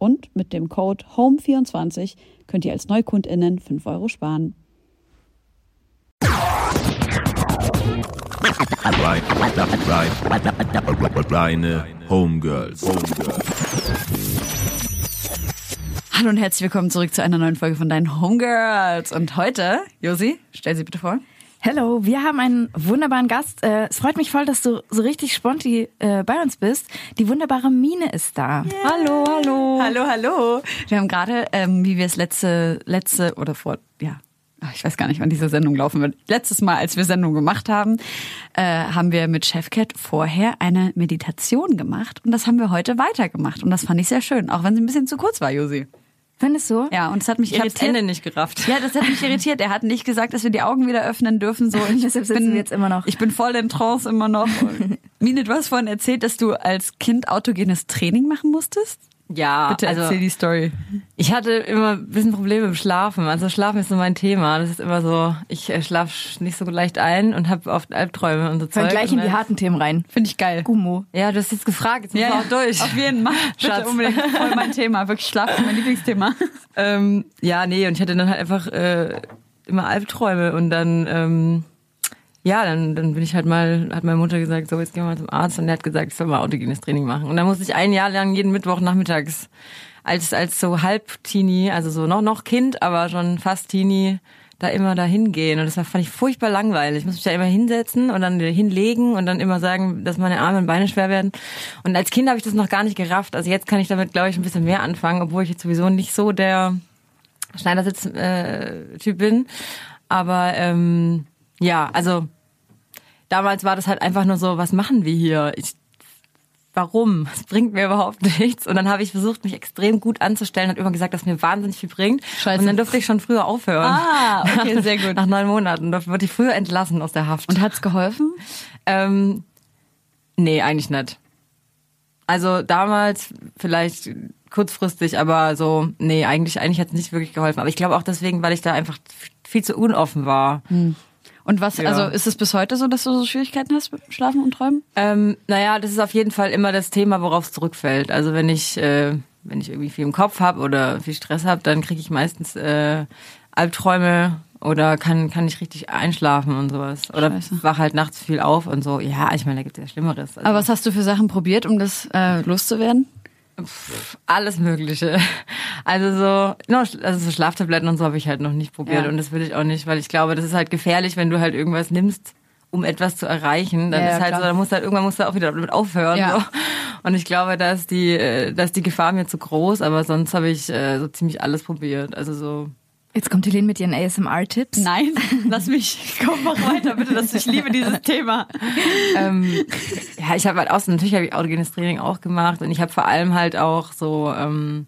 Und mit dem Code HOME24 könnt ihr als NeukundInnen 5 Euro sparen. Reine Homegirls. Hallo und herzlich willkommen zurück zu einer neuen Folge von deinen Homegirls. Und heute, Josi, stell sie bitte vor. Hello, wir haben einen wunderbaren Gast. Äh, es freut mich voll, dass du so richtig sponti äh, bei uns bist. Die wunderbare Mine ist da. Yeah. Hallo, hallo. Hallo, hallo. Wir haben gerade, ähm, wie wir es letzte, letzte oder vor, ja, ich weiß gar nicht, wann diese Sendung laufen wird. Letztes Mal, als wir Sendung gemacht haben, äh, haben wir mit Chefcat vorher eine Meditation gemacht und das haben wir heute weitergemacht und das fand ich sehr schön, auch wenn sie ein bisschen zu kurz war, Josi. Findest du? Ja, und es hat mich ich irritiert. Ich Ende nicht gerafft. Ja, das hat mich irritiert. Er hat nicht gesagt, dass wir die Augen wieder öffnen dürfen. So, ich Deshalb sitzen bin, wir jetzt immer noch. Ich bin voll in Trance immer noch. Mine, du hast vorhin erzählt, dass du als Kind autogenes Training machen musstest. Ja, bitte also, erzähl die Story. Ich hatte immer ein bisschen Probleme im Schlafen. Also Schlafen ist so mein Thema. Das ist immer so, ich äh, schlafe nicht so leicht ein und habe oft Albträume und so Zeug. gleich in die harten Themen rein. Finde ich geil. Gummo. Ja, du hast jetzt gefragt, jetzt ja, muss ja, auch durch. Auf jeden Fall. Bitte unbedingt. Voll mein Thema. Wirklich Schlafen, mein Lieblingsthema. ähm, ja, nee, und ich hatte dann halt einfach äh, immer Albträume und dann ähm, ja, dann, dann bin ich halt mal, hat meine Mutter gesagt, so jetzt gehen wir mal zum Arzt und der hat gesagt, ich soll mal autogenes Training machen. Und dann musste ich ein Jahr lang jeden Mittwoch nachmittags als als so halb Teenie, also so noch noch Kind, aber schon fast Teenie, da immer da hingehen. Und das fand ich furchtbar langweilig. Ich musste mich da immer hinsetzen und dann hinlegen und dann immer sagen, dass meine Arme und Beine schwer werden. Und als Kind habe ich das noch gar nicht gerafft. Also jetzt kann ich damit, glaube ich, ein bisschen mehr anfangen, obwohl ich jetzt sowieso nicht so der Schneidersitz-Typ bin. Aber ähm, ja, also damals war das halt einfach nur so, was machen wir hier? Ich, warum? Es bringt mir überhaupt nichts. Und dann habe ich versucht, mich extrem gut anzustellen und immer gesagt, dass mir wahnsinnig viel bringt. Scheiße. Und dann durfte ich schon früher aufhören. Ah, okay, sehr gut. Nach neun Monaten. Da wurde ich früher entlassen aus der Haft. Und hat's geholfen? Ähm, nee, eigentlich nicht. Also damals vielleicht kurzfristig, aber so, nee, eigentlich, eigentlich hat es nicht wirklich geholfen. Aber ich glaube auch deswegen, weil ich da einfach viel zu unoffen war. Hm. Und was, ja. also ist es bis heute so, dass du so Schwierigkeiten hast mit Schlafen und Träumen? Ähm, naja, das ist auf jeden Fall immer das Thema, worauf es zurückfällt. Also wenn ich, äh, wenn ich irgendwie viel im Kopf habe oder viel Stress habe, dann kriege ich meistens äh, Albträume oder kann, kann nicht richtig einschlafen und sowas. Oder Scheiße. wach halt nachts viel auf und so. Ja, ich meine, da gibt es ja Schlimmeres. Also Aber was hast du für Sachen probiert, um das äh, loszuwerden? Pff, alles Mögliche. Also so, also so Schlaftabletten und so habe ich halt noch nicht probiert Ja. und das will ich auch nicht, weil ich glaube, das ist halt gefährlich, wenn du halt irgendwas nimmst, um etwas zu erreichen. Dann Ja, ist halt klar. so, dann musst du halt irgendwann musst du auch wieder damit aufhören. Ja. So. Und ich glaube, da ist die, äh, da ist die Gefahr mir zu groß, aber sonst habe ich äh, so ziemlich alles probiert. Also so. Jetzt kommt Helene mit ihren ASMR-Tipps. Nein, lass mich. Komm, mach weiter, bitte. Das, ich liebe dieses Thema. ähm, ja, ich habe halt auch, so- natürlich habe ich autogenes Training auch gemacht und ich habe vor allem halt auch so, ähm,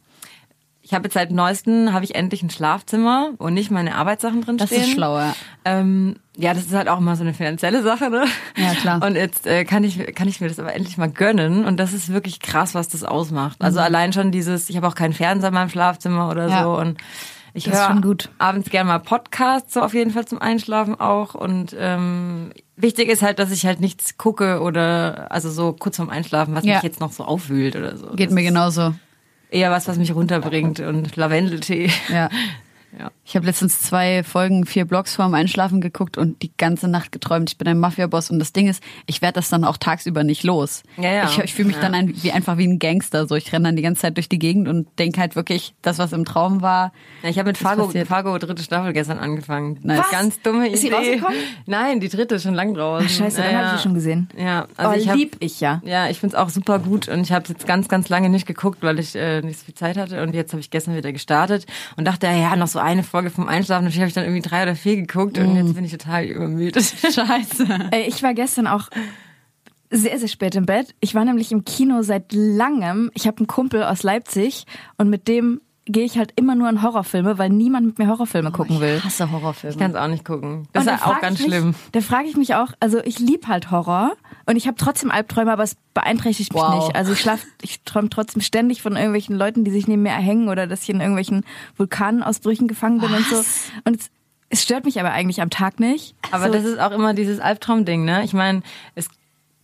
ich habe jetzt seit neuesten, habe ich endlich ein Schlafzimmer, wo nicht meine Arbeitssachen drin Das ist schlauer. Ähm, ja, das ist halt auch immer so eine finanzielle Sache, ne? Ja, klar. Und jetzt äh, kann ich kann ich mir das aber endlich mal gönnen und das ist wirklich krass, was das ausmacht. Also allein schon dieses, ich habe auch keinen Fernseher in meinem Schlafzimmer oder Mhm. Ja. so und ich höre schon gut. abends gerne mal Podcasts, so auf jeden Fall zum Einschlafen auch. Und ähm, wichtig ist halt, dass ich halt nichts gucke oder also so kurz vorm Einschlafen, was Ja. mich jetzt noch so aufwühlt oder so. Geht das mir genauso. Eher was, was mich runterbringt und Lavendeltee. Ja. Ja. Ich habe letztens zwei Folgen, vier Blogs vorm Einschlafen geguckt und die ganze Nacht geträumt, ich bin ein Mafia-Boss. Und das Ding ist, ich werde das dann auch tagsüber nicht los. Ja, ja. Ich, ich fühle mich Ja. dann ein, wie, einfach wie ein Gangster. So, ich renne dann die ganze Zeit durch die Gegend und denke halt wirklich, das, was im Traum war. Ja, ich habe mit Fargo, passiert. Fargo dritte Staffel gestern angefangen. Nice. Was? Ganz dumme Idee. Ist sie rausgekommen? Nein, die dritte ist schon lang draußen. Ach, scheiße, dann ja, habe ich die schon gesehen. Ja, also oh, ich hab, lieb ich ja. Ja, ich find's auch super gut und ich habe jetzt ganz, ganz lange nicht geguckt, weil ich äh, nicht so viel Zeit hatte und jetzt habe ich gestern wieder gestartet und dachte, ja, noch so eine Folge vom Einschlafen. Natürlich habe ich dann irgendwie drei oder vier geguckt und jetzt bin ich total übermüdet. Scheiße. Ey, ich war gestern auch sehr, sehr spät im Bett. Ich war nämlich im Kino seit langem. Ich habe einen Kumpel aus Leipzig und mit dem gehe ich halt immer nur in Horrorfilme, weil niemand mit mir Horrorfilme gucken will. Ich hasse Horrorfilme. Ich kann's auch nicht gucken. Das Und ist auch ganz ich mich, schlimm. Da frage ich mich auch, also ich lieb halt Horror und ich habe trotzdem Albträume, aber es beeinträchtigt mich Wow. nicht. Also ich schlaf, ich träume trotzdem ständig von irgendwelchen Leuten, die sich neben mir erhängen oder dass ich in irgendwelchen Vulkanausbrüchen gefangen bin und so. Und es, es stört mich aber eigentlich am Tag nicht. Aber so, das ist auch immer dieses Albtraumding, ne? Ich meine, es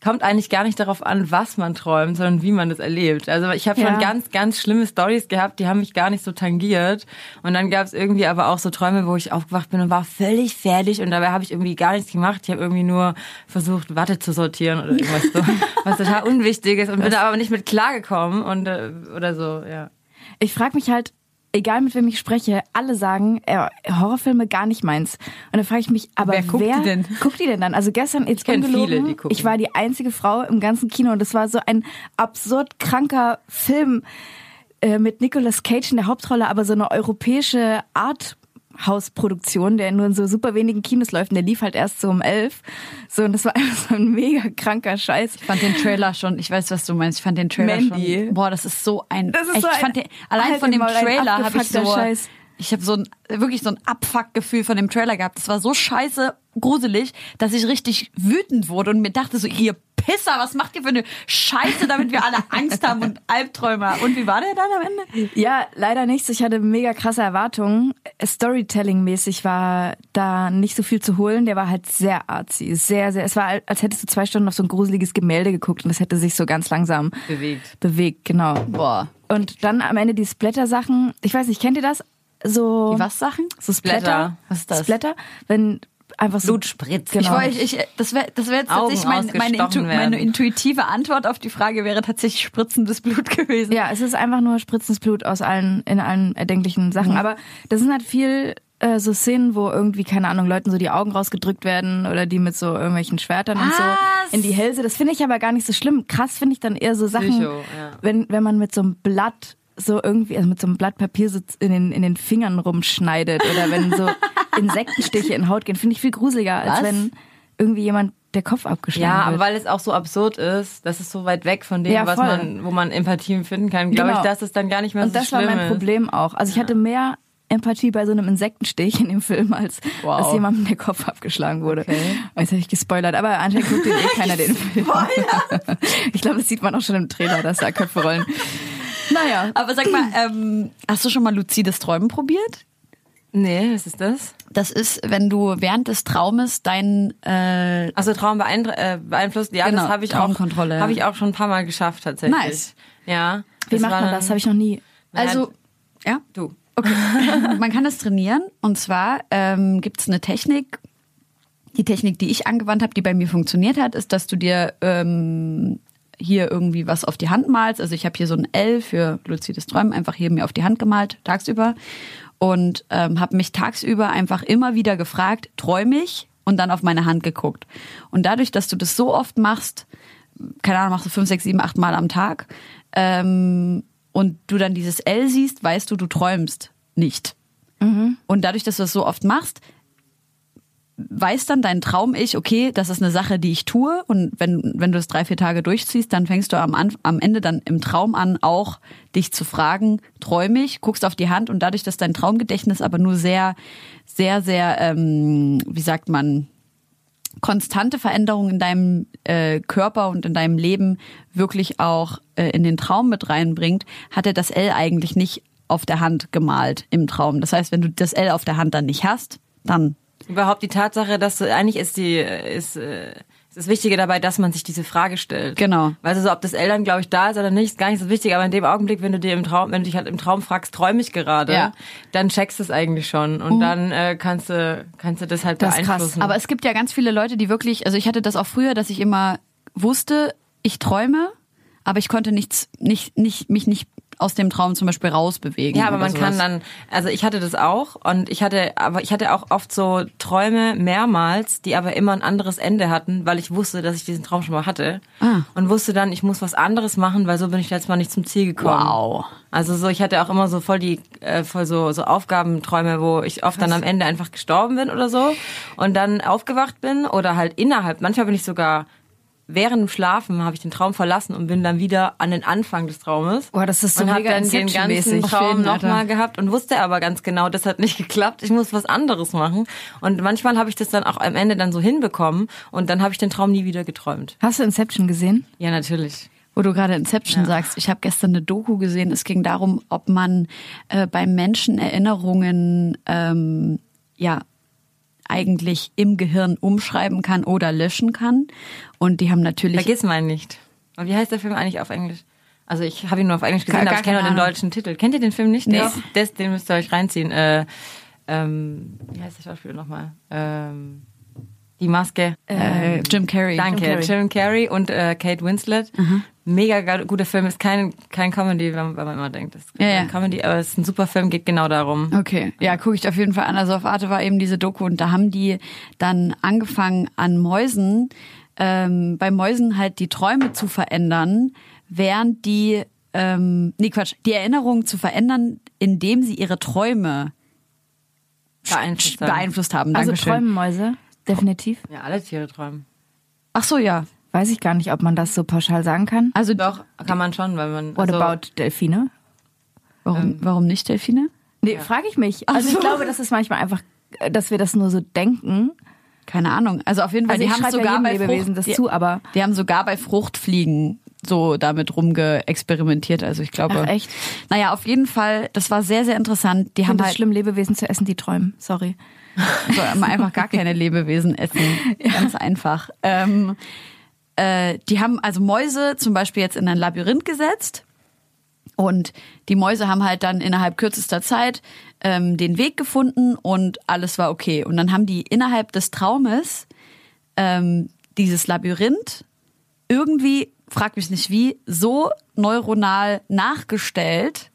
kommt eigentlich gar nicht darauf an, was man träumt, sondern wie man das erlebt. Also ich habe Ja. schon ganz, ganz schlimme Stories gehabt, die haben mich gar nicht so tangiert. Und dann gab es irgendwie aber auch so Träume, wo ich aufgewacht bin und war völlig fertig und dabei habe ich irgendwie gar nichts gemacht. Ich habe irgendwie nur versucht, Watte zu sortieren oder irgendwas so, was total unwichtig ist und bin da aber nicht mit klargekommen und äh, oder so, ja. ich frage mich halt, egal mit wem ich spreche, alle sagen, äh, Horrorfilme gar nicht meins. Und dann frage ich mich, aber Wer guckt die denn? guckt die denn dann? Also gestern, jetzt kenn ungelogen, viele, die gucken. ich war die einzige Frau im ganzen Kino und es war so ein absurd kranker Film äh, mit Nicolas Cage in der Hauptrolle, aber so eine europäische Art Hausproduktion, der nur in so super wenigen Kinos läuft und der lief halt erst so um elf. So, und das war einfach so ein mega kranker Scheiß. Ich fand den Trailer schon, ich weiß, was du meinst, ich fand den Trailer Mandy. schon. Boah, das ist so ein. Das ist ich so ein- den, allein von dem Trailer habe ich so. Scheiß. Ich habe so ein wirklich so ein Abfuck-Gefühl von dem Trailer gehabt. Das war so scheiße gruselig, dass ich richtig wütend wurde und mir dachte so, ihr Pisser, was macht ihr für eine Scheiße, damit wir alle Angst haben und Albträume. Und wie war der dann am Ende? Ja, leider nichts. Ich hatte mega krasse Erwartungen. Storytelling-mäßig war da nicht so viel zu holen. Der war halt sehr artsy. Sehr, sehr. Es war, als hättest du zwei Stunden auf so ein gruseliges Gemälde geguckt und es hätte sich so ganz langsam Bewegt. bewegt, genau. Boah. Und dann am Ende die Splatter-Sachen. Ich weiß nicht, kennt ihr das? So. Die was Sachen? So Splatter. Was ist das? Splatter? Wenn einfach so. Blut spritzt. Genau. Ich, wollte- ich, das wäre das wär jetzt Augen tatsächlich mein, meine, Intu, werden. meine intuitive Antwort auf die Frage wäre tatsächlich spritzendes Blut gewesen. Ja, es ist einfach nur spritzendes Blut aus allen, in allen erdenklichen Sachen. Aber das sind halt viel äh, so Szenen, wo irgendwie, keine Ahnung, Leuten so die Augen rausgedrückt werden oder die mit so irgendwelchen Schwertern und so Was? in die Hälse. Das finde ich aber gar nicht so schlimm. Krass finde ich dann eher so Sachen, Psycho, ja. wenn, wenn man mit so einem Blatt so irgendwie, also mit so einem Blatt Papier so in den, in den Fingern rumschneidet oder wenn so Insektenstiche in Haut gehen, finde ich viel gruseliger, als Was? wenn irgendwie jemand der Kopf abgeschlagen Ja, aber wird. weil es auch so absurd ist, das ist so weit weg von dem, Ja, was man, wo man Empathie empfinden kann, glaube Genau. ich, dass es dann gar nicht mehr Und so das war schlimm mein ist. Problem auch. Also ich hatte mehr Empathie bei so einem Insektenstich in dem Film, als, Wow. als jemandem der Kopf abgeschlagen wurde. Okay. Und Jetzt habe ich gespoilert, aber anscheinend guckt den eh keiner den Film. ich glaube, das sieht man auch schon im Trailer, dass da Köpfe rollen. Naja. Aber sag mal, ähm, hast du schon mal luzides Träumen probiert? Nee, was ist das? Das ist, wenn du während des Traumes dein äh, Also Traum äh, beeinflusst, ja, Genau, das habe ich auch, Traumkontrolle. habe ich auch schon ein paar Mal geschafft tatsächlich. Nice. Ja. Wie macht man das? Habe ich noch nie. also ja Du. okay man kann das trainieren und zwar ähm, gibt es eine Technik die Technik die ich angewandt habe die bei mir funktioniert hat ist dass du dir ähm, hier irgendwie was auf die Hand malst. Also ich habe hier so ein L für luzides Träumen einfach hier mir auf die Hand gemalt tagsüber. Und ähm, habe mich tagsüber einfach immer wieder gefragt träume ich? Und dann auf meine Hand geguckt. Und dadurch dass du das so oft machst keine Ahnung, machst du fünf, sechs, sieben, acht Mal am Tag ähm, und du dann dieses L siehst, weißt du, du träumst nicht. Und dadurch, dass du das so oft machst, weiß dann dein Traum-Ich, okay, das ist eine Sache, die ich tue. Und wenn, wenn du es drei, vier Tage durchziehst, dann fängst du am, Anf- am Ende dann im Traum an, auch dich zu fragen, träume ich, guckst auf die Hand und dadurch, dass dein Traumgedächtnis aber nur sehr, sehr, sehr, ähm, wie sagt man, konstante Veränderungen in deinem äh, Körper und in deinem Leben wirklich auch äh, in den Traum mit reinbringt, hat er das L eigentlich nicht auf der Hand gemalt im Traum. Das heißt, wenn du das L auf der Hand dann nicht hast, dann Überhaupt die Tatsache, dass du eigentlich ist die ist, äh, ist Das Wichtige dabei, dass man sich diese Frage stellt. Genau. Weißt du, so, ob das Eltern, glaube ich, da ist oder nicht, ist gar nicht so wichtig. Aber in dem Augenblick, wenn du dir im Traum, wenn du dich halt im Traum fragst, träume ich gerade, Ja. dann checkst du es eigentlich schon. Und dann äh, kannst du, kannst du das halt Das ist krass. beeinflussen. Aber es gibt ja ganz viele Leute, die wirklich, also ich hatte das auch früher, dass ich immer wusste, ich träume, aber ich konnte nichts, nicht, nicht, mich nicht aus dem Traum zum Beispiel rausbewegen. Ja, aber man sowas. kann dann, also ich hatte das auch und ich hatte, aber ich hatte auch oft so Träume mehrmals, die aber immer ein anderes Ende hatten, weil ich wusste, dass ich diesen Traum schon mal hatte Ah. und wusste dann, ich muss was anderes machen, weil so bin ich letztes Mal nicht zum Ziel gekommen. Wow. Also so, ich hatte auch immer so voll die, äh, voll so, so Aufgabenträume, wo ich oft dann am Ende einfach gestorben bin oder so und dann aufgewacht bin oder halt innerhalb, manchmal bin ich sogar während dem Schlafen habe ich den Traum verlassen und bin dann wieder an den Anfang des Traumes. Boah, das ist so und habe mega dann den ganzen Traum nochmal gehabt und wusste aber ganz genau, das hat nicht geklappt. Ich muss was anderes machen. Und manchmal habe ich das dann auch am Ende dann so hinbekommen und dann habe ich den Traum nie wieder geträumt. Hast du Inception gesehen? Ja, natürlich. Wo du gerade Inception sagst, ich habe gestern eine Doku gesehen. Es ging darum, ob man äh, bei Menschen Erinnerungen ähm, ja eigentlich im Gehirn umschreiben kann oder löschen kann. Und die haben natürlich Vergiss meinen nicht. Und wie heißt der Film eigentlich auf Englisch? Also ich habe ihn nur auf Englisch gesehen, Gar- aber ich kenne nur den deutschen Titel. Kennt ihr den Film nicht? Nee. Das, den müsst ihr euch reinziehen. Äh, ähm, wie heißt der Schauspieler nochmal? Ähm, die Maske. äh, Jim Carrey. Danke, Carrey. Jim Carrey, und äh, Kate Winslet. Mega guter Film. Ist kein, kein Comedy, wenn, wenn man immer denkt, das ist Ja, ja. Comedy, aber es ist ein super Film, geht genau darum. Okay, ja, gucke ich auf jeden Fall an. Also auf Arte war eben diese Doku und da haben die dann angefangen an Mäusen, ähm, bei Mäusen halt die Träume zu verändern, während die, ähm, nee Quatsch, die Erinnerungen zu verändern, indem sie ihre Träume Beeinflusst haben. beeinflusst haben. Also träumen Mäuse, definitiv. Ja, alle Tiere träumen. Ach so, ja. Weiß ich gar nicht, ob man das so pauschal sagen kann. Also Doch, kann man schon, weil man. What also, about Delfine? warum, warum nicht Delfine? Nee, frage ich mich. Also so. ich glaube, das ist manchmal einfach, äh, dass wir das nur so denken. Keine Ahnung. Also auf jeden Fall, Also die haben ja sogar bei Lebewesen Frucht, das die, zu, aber die haben sogar bei Fruchtfliegen so damit rumgeexperimentiert. Also ich glaube. Ach, echt? Naja, auf jeden Fall, das war sehr, sehr interessant. Die ich haben halt schlimm, Lebewesen zu essen, die träumen. Sorry. soll man einfach gar keine Lebewesen essen. Ganz einfach. Ähm, äh, die haben also Mäuse zum Beispiel jetzt in ein Labyrinth gesetzt. Und die Mäuse haben halt dann innerhalb kürzester Zeit ähm, den Weg gefunden und alles war okay. Und dann haben die innerhalb des Traumes ähm, dieses Labyrinth irgendwie, frag mich nicht wie, so neuronal nachgestellt,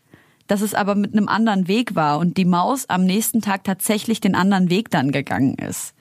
dass es aber mit einem anderen Weg war und die Maus am nächsten Tag tatsächlich den anderen Weg dann gegangen ist.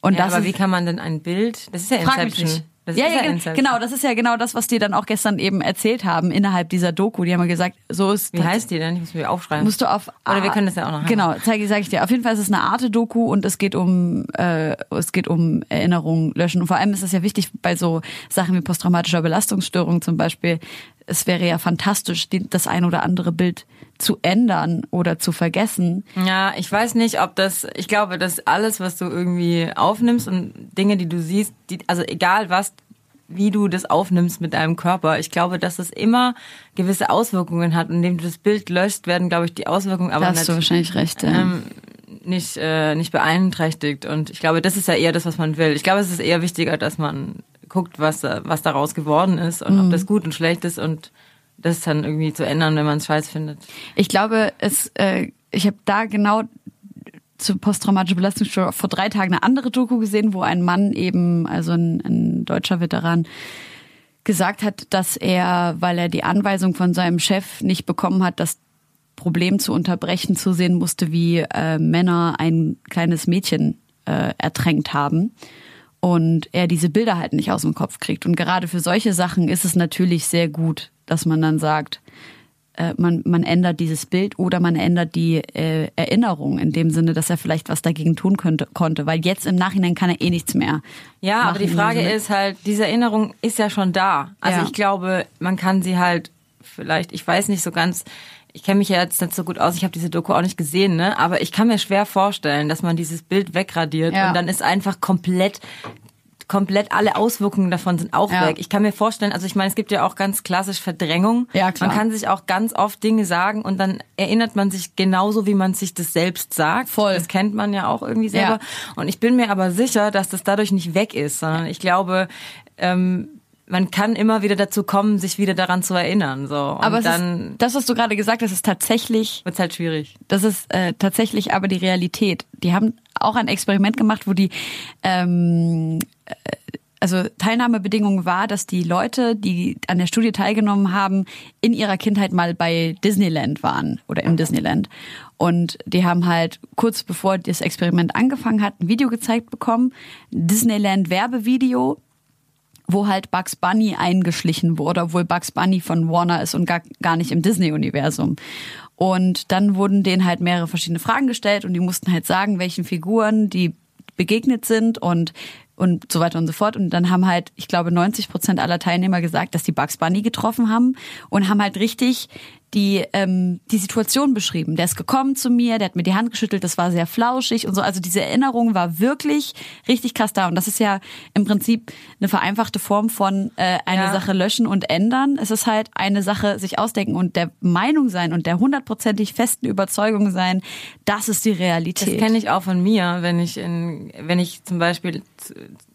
Und Ja, das aber ist, wie kann man denn ein Bild? Das ist ja Inception. Das ja, ja, Inception. genau, das ist ja genau das, was die dann auch gestern eben erzählt haben innerhalb dieser Doku. Die haben ja gesagt, so ist Wie heißt die denn? Ich muss mir aufschreiben. musst du auf Oder wir können das ja auch noch haben. Genau, zeige sage ich dir. Auf jeden Fall ist es eine Arte-Doku und es geht um äh, es geht um Erinnerungen löschen. Und vor allem ist es ja wichtig bei so Sachen wie posttraumatischer Belastungsstörung zum Beispiel. Es wäre ja fantastisch, die, das ein oder andere Bild zu ändern oder zu vergessen. Ja, ich weiß nicht, ob das, ich glaube, dass alles, was du irgendwie aufnimmst und Dinge, die du siehst, die, also egal was, wie du das aufnimmst mit deinem Körper, ich glaube, dass es immer gewisse Auswirkungen hat. Und indem du das Bild löscht, werden, glaube ich, die Auswirkungen aber da hast du nicht, wahrscheinlich recht. Ja. ähm, nicht, äh, nicht beeinträchtigt. Und ich glaube, das ist ja eher das, was man will. Ich glaube, es ist eher wichtiger, dass man guckt, was, was daraus geworden ist und ob das gut und schlecht ist und das dann irgendwie zu ändern, wenn man es scheiß findet. Ich glaube, es, äh, ich habe da genau zu posttraumatischer Belastungsstörung vor drei Tagen eine andere Doku gesehen, wo ein Mann eben, also ein, ein deutscher Veteran, gesagt hat, dass er, weil er die Anweisung von seinem Chef nicht bekommen hat, das Problem zu unterbrechen, zusehen musste, wie äh, Männer ein kleines Mädchen äh, ertränkt haben und er diese Bilder halt nicht aus dem Kopf kriegt. Und gerade für solche Sachen ist es natürlich sehr gut, dass man dann sagt, äh, man, man ändert dieses Bild oder man ändert die äh, Erinnerung in dem Sinne, dass er vielleicht was dagegen tun könnte, konnte. Weil jetzt im Nachhinein kann er eh nichts mehr. Ja, aber machen die in dem Frage ist halt, diese Erinnerung ist ja schon da. Also Ja. ich glaube, man kann sie halt vielleicht, ich weiß nicht so ganz, ich kenne mich ja jetzt nicht so gut aus, ich habe diese Doku auch nicht gesehen, ne? Aber ich kann mir schwer vorstellen, dass man dieses Bild wegradiert Ja. und dann ist einfach komplett komplett alle Auswirkungen davon sind auch Ja. weg. Ich kann mir vorstellen, also ich meine, es gibt ja auch ganz klassisch Verdrängung. Ja, klar. Man kann sich auch ganz oft Dinge sagen und dann erinnert man sich genauso, wie man sich das selbst sagt. Voll. Das kennt man ja auch irgendwie selber. Ja. Und ich bin mir aber sicher, dass das dadurch nicht weg ist, sondern ich glaube, ähm, man kann immer wieder dazu kommen, sich wieder daran zu erinnern. So. Und Aber dann ist, das, was du gerade gesagt hast, ist tatsächlich wird's halt schwierig. Das ist äh, tatsächlich aber die Realität. Die haben auch ein Experiment gemacht, wo die ähm, äh, also Teilnahmebedingung war, dass die Leute, die an der Studie teilgenommen haben, in ihrer Kindheit mal bei Disneyland waren oder im Disneyland. Und die haben halt kurz bevor das Experiment angefangen hat, ein Video gezeigt bekommen, Disneyland Werbevideo, wo halt Bugs Bunny eingeschlichen wurde, obwohl Bugs Bunny von Warner ist und gar, gar nicht im Disney-Universum. Und dann wurden denen halt mehrere verschiedene Fragen gestellt und die mussten halt sagen, welchen Figuren die begegnet sind und und so weiter und so fort. Und dann haben halt, ich glaube, 90 Prozent aller Teilnehmer gesagt, dass die Bugs Bunny getroffen haben und haben halt richtig die ähm, die Situation beschrieben. Der ist gekommen zu mir, der hat mir die Hand geschüttelt, das war sehr flauschig und so. Also diese Erinnerung war wirklich richtig krass da. Und das ist ja im Prinzip eine vereinfachte Form von äh, eine Ja. Sache löschen und ändern. Es ist halt eine Sache sich ausdenken und der Meinung sein und der hundertprozentig festen Überzeugung sein, das ist die Realität. Das kenne ich auch von mir, wenn ich in, wenn ich zum Beispiel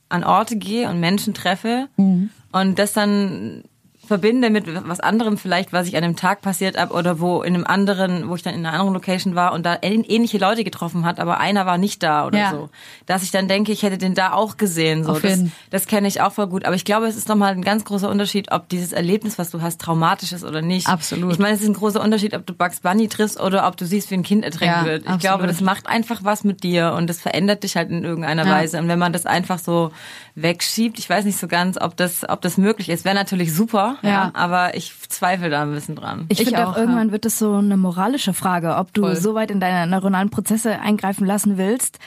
an Orte gehe und Menschen treffe Mhm. und das dann verbinde mit was anderem vielleicht, was ich an einem Tag passiert habe oder wo in einem anderen, wo ich dann in einer anderen Location war und da ähn- ähnliche Leute getroffen hat, aber einer war nicht da oder Ja. so. Dass ich dann denke, ich hätte den da auch gesehen. So. Das, das kenne ich auch voll gut. Aber ich glaube, es ist nochmal ein ganz großer Unterschied, ob dieses Erlebnis, was du hast, traumatisch ist oder nicht. Absolut. Ich meine, es ist ein großer Unterschied, ob du Bugs Bunny triffst oder ob du siehst, wie ein Kind ertränkt Ja, wird. Ich absolut. glaube, das macht einfach was mit dir und das verändert dich halt in irgendeiner Ja. Weise. Und wenn man das einfach so wegschiebt, ich weiß nicht so ganz, ob das, ob das möglich ist. Wäre natürlich super, ja. Ja. aber ich zweifle da ein bisschen dran. Ich, Ich finde auch, auch, irgendwann ja. wird es so eine moralische Frage, ob du Voll. so weit in deine neuronalen Prozesse eingreifen lassen willst,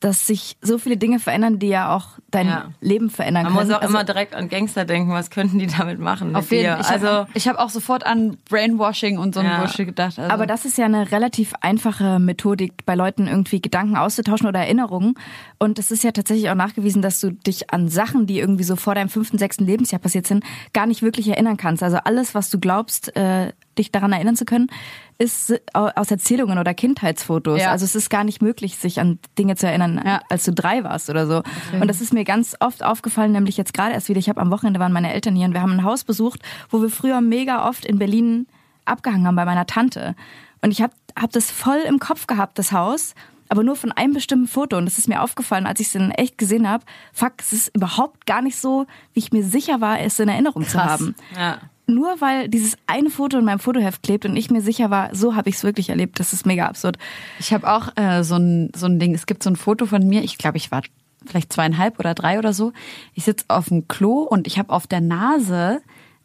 dass sich so viele Dinge verändern, die ja auch dein Ja. Leben verändern Man können. muss auch Also- immer direkt an Gangster denken, was könnten die damit machen? Auf jeden? Fall. Ich Also, habe ich hab auch sofort an Brainwashing und so ein Ja. Bullshit gedacht. Also. Aber das ist ja eine relativ einfache Methodik, bei Leuten irgendwie Gedanken auszutauschen oder Erinnerungen. Und es ist ja tatsächlich auch nachgewiesen, dass du dich an Sachen, die irgendwie so vor deinem fünften, sechsten Lebensjahr passiert sind, gar nicht wirklich erinnern kannst. Also alles, was du glaubst, äh, dich daran erinnern zu können, ist au- aus Erzählungen oder Kindheitsfotos. Ja. Also es ist gar nicht möglich, sich an Dinge zu erinnern, Ja. als du drei warst oder so. Und das ist mir ganz oft aufgefallen, nämlich jetzt gerade erst wieder. Ich habe am Wochenende waren meine Eltern hier und wir haben ein Haus besucht, wo wir früher mega oft in Berlin abgehangen haben bei meiner Tante. Und ich habe hab das voll im Kopf gehabt, das Haus, aber nur von einem bestimmten Foto. Und das ist mir aufgefallen, als ich es in echt gesehen habe. Fuck, es ist überhaupt gar nicht so, wie ich mir sicher war, es in Erinnerung zu Krass. haben. ja. Nur weil dieses eine Foto in meinem Fotoheft klebt und ich mir sicher war, so habe ich es wirklich erlebt. Das ist mega absurd. Ich habe auch äh, so, ein, so ein Ding. Es gibt so ein Foto von mir. Ich glaube, ich war vielleicht zweieinhalb oder drei oder so. Ich sitze auf dem Klo und ich habe auf der Nase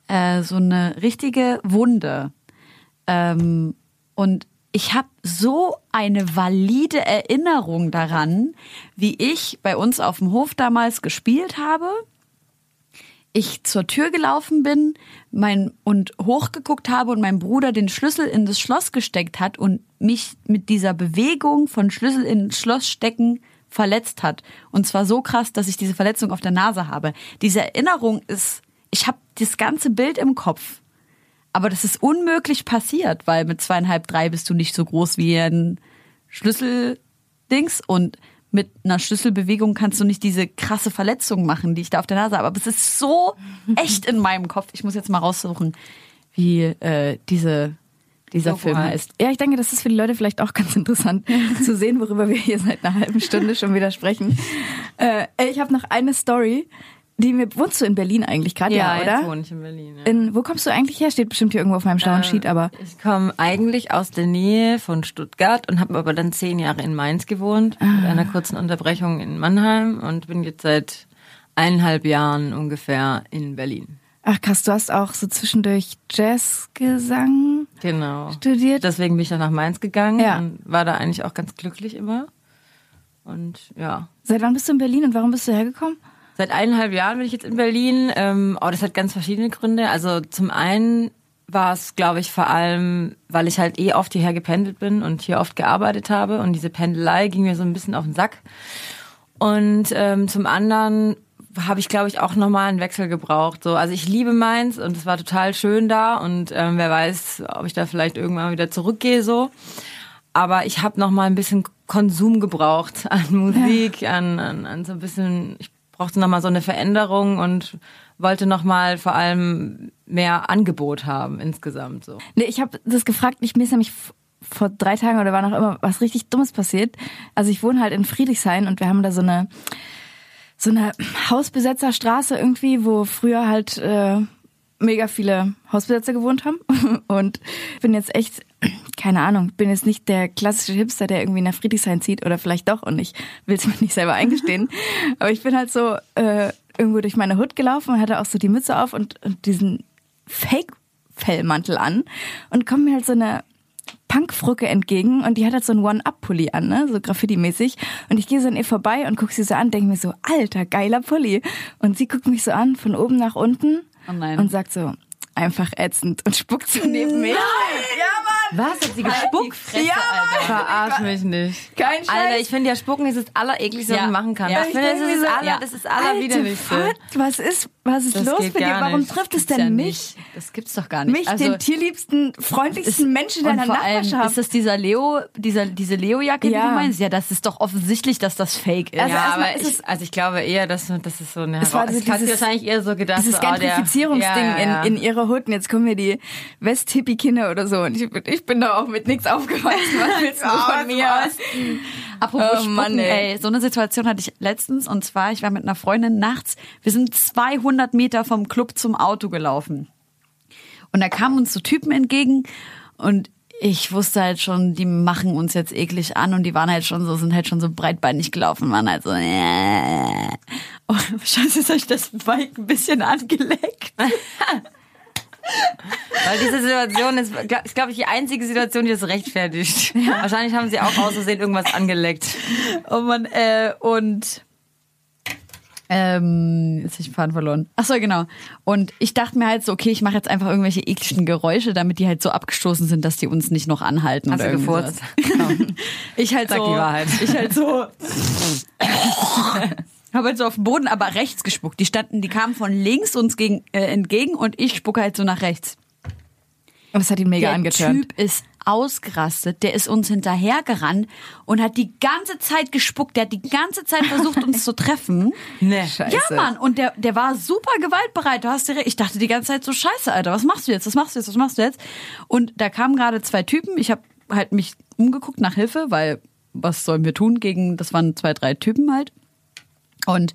äh, so eine richtige Wunde. Ähm, und ich habe so eine valide Erinnerung daran, wie ich bei uns auf dem Hof damals gespielt habe ich zur Tür gelaufen bin mein, und hochgeguckt habe und mein Bruder den Schlüssel in das Schloss gesteckt hat und mich mit dieser Bewegung von Schlüssel in Schloss stecken verletzt hat. Und zwar so krass, dass ich diese Verletzung auf der Nase habe. Diese Erinnerung ist, ich habe das ganze Bild im Kopf. Aber das ist unmöglich passiert, weil mit zweieinhalb, drei bist du nicht so groß wie ein Schlüsseldings und mit einer Schlüsselbewegung kannst du nicht diese krasse Verletzung machen, die ich da auf der Nase habe. Aber es ist so echt in meinem Kopf. Ich muss jetzt mal raussuchen, wie äh, diese, dieser Doku Film heißt. Ja, ich denke, das ist für die Leute vielleicht auch ganz interessant zu sehen, worüber wir hier seit einer halben Stunde schon wieder sprechen. Äh, ich habe noch eine Story, die wohnst du in Berlin eigentlich gerade, ja, jetzt oder? wohne ich in Berlin. Ja. In, wo kommst du eigentlich her? Steht bestimmt hier irgendwo auf meinem schlauen Äh, Sheet, aber Ich komme eigentlich aus der Nähe von Stuttgart und habe aber dann zehn Jahre in Mainz gewohnt, mit einer kurzen Unterbrechung in Mannheim und bin jetzt seit eineinhalb Jahren ungefähr in Berlin. ach krass, du hast auch so zwischendurch Jazzgesang Genau. studiert. Deswegen bin ich dann nach Mainz gegangen Ja. und war da eigentlich auch ganz glücklich immer. Und ja, Seit wann bist du in Berlin und warum bist du hergekommen? Seit eineinhalb Jahren bin ich jetzt in Berlin. Ähm, oh, das hat ganz verschiedene Gründe. Also zum einen war es, glaube ich, vor allem, weil ich halt eh oft hierher gependelt bin und hier oft gearbeitet habe und diese Pendelei ging mir so ein bisschen auf den Sack. Und ähm, zum anderen habe ich, glaube ich, auch nochmal einen Wechsel gebraucht. So, also ich liebe Mainz und es war total schön da und ähm, wer weiß, ob ich da vielleicht irgendwann wieder zurückgehe so. Aber ich habe noch mal ein bisschen Konsum gebraucht an Musik, ja. an, an, an so ein bisschen. Ich brauchte noch mal so eine Veränderung und wollte noch mal vor allem mehr Angebot haben insgesamt so. Nee, ich habe das gefragt. Ich mir ist nämlich vor drei Tagen oder war noch immer was richtig Dummes passiert. Also ich wohne halt in Friedrichshain und wir haben da so eine so eine Hausbesetzerstraße irgendwie, wo früher halt äh, mega viele Hausbesetzer gewohnt haben und bin jetzt echt keine Ahnung, bin jetzt nicht der klassische Hipster, der irgendwie nach Friedrichshain zieht oder vielleicht doch und ich will es mir nicht selber eingestehen, aber ich bin halt so äh, irgendwo durch meine Hut gelaufen und hatte auch so die Mütze auf und, und diesen Fake Fellmantel an und kommt mir halt so eine Punkfrucke entgegen und die hat halt so einen One-Up-Pulli an, ne? so Graffiti-mäßig. Und ich gehe so an ihr vorbei und gucke sie so an, denke mir so, alter, geiler Pulli. Und sie guckt mich so an, von oben nach unten oh und sagt so, einfach ätzend und spuckt so neben mich. Nein! Mann! Was? Hat sie gespuckt? Fresse, ja, Mann! Verarsch mich nicht. Kein Scheiß. Alter, ich finde ja Spucken ist das allerekligste, was Ja. man machen kann. Ja. Ich finde, das ist das, so, aller, ja. das ist das allerwiderlichste. Alter, was? Ist, was ist Das los mit dir? Warum nicht. trifft es denn ja mich? nicht. Das gibt's doch gar nicht. Mich, also, den tierliebsten, freundlichsten Menschen und deiner vor allem Nachbarschaft. ist das dieser Leo, dieser, diese Leo-Jacke, die Ja. du meinst? Ja, das ist doch offensichtlich, dass das Fake ist. Also ja, aber ist ich, also ich glaube eher, dass das ist so eine Es war so das wahrscheinlich eher so gedacht. dieses so, oh, Gentrifizierungsding. In, in ihrer Hut. Und jetzt kommen mir die West-Hippie-Kinder oder so. Und ich, ich bin da auch mit nichts aufgewachsen. Was willst du von mir? Apropos Oh Spucken, Mann, ey. ey. So eine Situation hatte ich letztens und zwar, ich war mit einer Freundin nachts, wir sind 200 Meter vom Club zum Auto gelaufen. Und da kamen uns so Typen entgegen und ich wusste halt schon, die machen uns jetzt eklig an und die waren halt schon so, sind halt schon so breitbeinig gelaufen, waren halt so, äh. oh, scheiße, hab ich das Bike ein bisschen angeleckt. Weil diese Situation ist, ist glaube ich, die einzige Situation, die das rechtfertigt. Wahrscheinlich haben sie auch aus Versehen irgendwas angeleckt. Oh man, äh, und ähm, jetzt hab ich den Faden verloren. Ach so, genau. Und ich dachte mir halt so, okay, ich mache jetzt einfach irgendwelche ekligen Geräusche, damit die halt so abgestoßen sind, dass die uns nicht noch anhalten Hast oder du gefurzt? Genau. Ich halt Sag so, die Wahrheit. ich halt so habe halt so auf den Boden, aber rechts gespuckt. Die standen, die kamen von links uns gegen, äh, entgegen und ich spucke halt so nach rechts. Und das hat ihn mega Der angetörnt. Typ ist ausgerastet, der ist uns hinterhergerannt und hat die ganze Zeit gespuckt, der hat die ganze Zeit versucht, uns zu treffen. Nee. Scheiße. Ja, Mann, und der, der war super gewaltbereit. Du hast dir. Ich dachte die ganze Zeit so, scheiße, Alter, was machst du jetzt? Was machst du jetzt? Was machst du jetzt? Und da kamen gerade zwei Typen. Ich habe halt mich umgeguckt nach Hilfe, weil was sollen wir tun gegen, das waren zwei, drei Typen halt. Und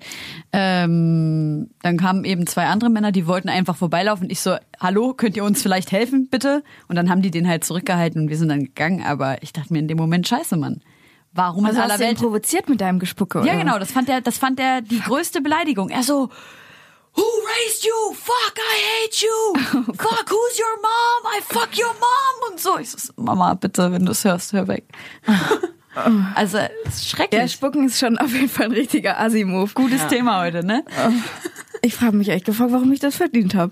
ähm, dann kamen eben zwei andere Männer, die wollten einfach vorbeilaufen. Ich so, hallo, könnt ihr uns vielleicht helfen, bitte? Und dann haben die den halt zurückgehalten und wir sind dann gegangen. Aber ich dachte mir in dem Moment, scheiße, Mann. Warum Also in hast aller Welt provoziert mit deinem Gespucke, oder? ja, genau, das fand er, das fand er die größte Beleidigung. Er so, Who raised you? Fuck, I hate you. Fuck, who's your mom? I fuck your mom. Und so. Ich so, Mama, bitte, wenn du es hörst, hör weg. also, es ist schrecklich. Ja, Spucken ist schon auf jeden Fall ein richtiger Assi-Move. Gutes Thema heute, ne? Ich frage mich echt gefragt, warum ich das verdient habe.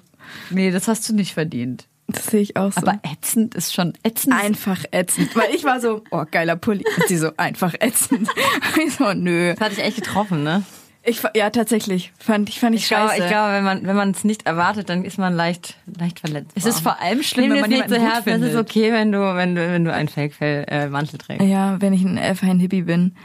Nee, das hast du nicht verdient. Das sehe ich auch so. Aber ätzend ist schon ätzend. einfach ätzend. Weil ich war so, oh, geiler Pulli. Und sie so, einfach ätzend. Ich so, nö. Das hat dich echt getroffen, ne? Ich, fa- ja, tatsächlich. Fand ich, fand ich, Ich glaube, scheiße. ich glaube, wenn man wenn man es nicht erwartet, dann ist man leicht leicht verletzt. es ist vor allem schlimm, Nimm wenn man es nicht jemanden zu gut Herzen. Es findet. ist okay, wenn du wenn du wenn du einen Fake äh, trägst. ja, wenn ich ein einfach ein Hippie bin.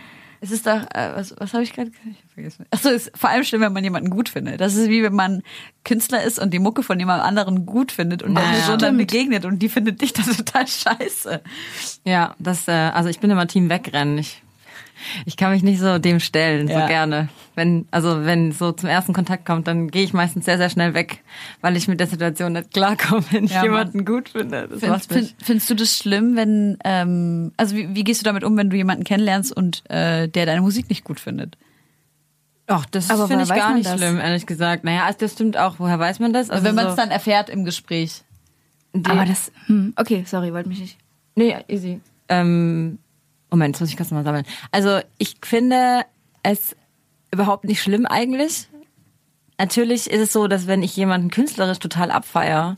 Es ist doch, äh, was, was habe ich gerade gesagt? Ich hab vergessen. Achso, es ist vor allem schlimm, wenn man jemanden gut findet. Das ist wie wenn man Künstler ist und die Mucke von jemand anderen gut findet und der Ja, Person ja. dann begegnet und die findet dich dann total scheiße. Ja, das äh, also ich bin immer Team wegrennen. Ich ich kann mich nicht so dem stellen, Ja. so gerne. Wenn, also wenn so zum ersten Kontakt kommt, dann gehe ich meistens sehr, sehr schnell weg, weil ich mit der Situation nicht klarkomme, wenn ich Ja, jemanden gut finde. Das Find, find, findest du das schlimm, wenn, ähm, also wie, wie gehst du damit um, wenn du jemanden kennenlernst und äh, der deine Musik nicht gut findet? Ach, das finde ich gar nicht das? schlimm, ehrlich gesagt. Naja, also das stimmt auch. Woher weiß man das? Also wenn man so, es dann erfährt im Gespräch. die- Aber das, hm, okay, sorry, wollte mich nicht. Nee, easy. Ähm, Moment, jetzt muss ich kurz mal sammeln. Also ich finde es überhaupt nicht schlimm eigentlich. Natürlich ist es so, dass wenn ich jemanden künstlerisch total abfeier,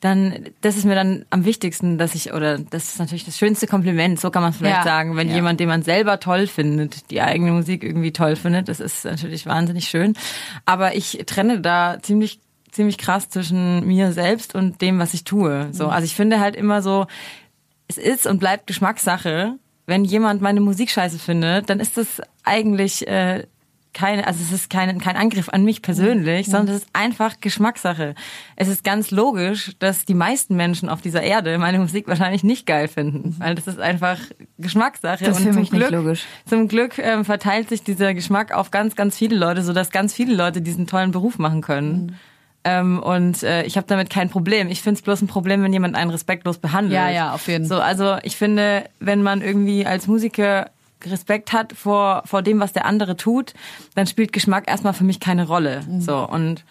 dann das ist mir dann am wichtigsten, dass ich oder das ist natürlich das schönste Kompliment, so kann man es vielleicht Ja. sagen, wenn Ja. jemand, den man selber toll findet, die eigene Musik irgendwie toll findet, das ist natürlich wahnsinnig schön, aber ich trenne da ziemlich ziemlich krass zwischen mir selbst und dem, was ich tue. So, Mhm. also ich finde halt immer so, es ist und bleibt Geschmackssache. Wenn jemand meine Musik scheiße findet, dann ist das eigentlich äh, keine, also es ist kein, kein Angriff an mich persönlich, sondern es ist einfach Geschmackssache. Es ist ganz logisch, dass die meisten Menschen auf dieser Erde meine Musik wahrscheinlich nicht geil finden, weil das ist einfach Geschmackssache. Das ist für zum mich nicht Glück, logisch. Zum Glück ähm, verteilt sich dieser Geschmack auf ganz, ganz viele Leute, sodass ganz viele Leute diesen tollen Beruf machen können. Mhm. Ähm, und äh, ich habe damit kein Problem. Ich finde es bloß ein Problem, wenn jemand einen respektlos behandelt. Ja, ja, auf jeden. So, also ich finde, wenn man irgendwie als Musiker Respekt hat vor, vor dem, was der andere tut, dann spielt Geschmack erstmal für mich keine Rolle. Mhm. So, und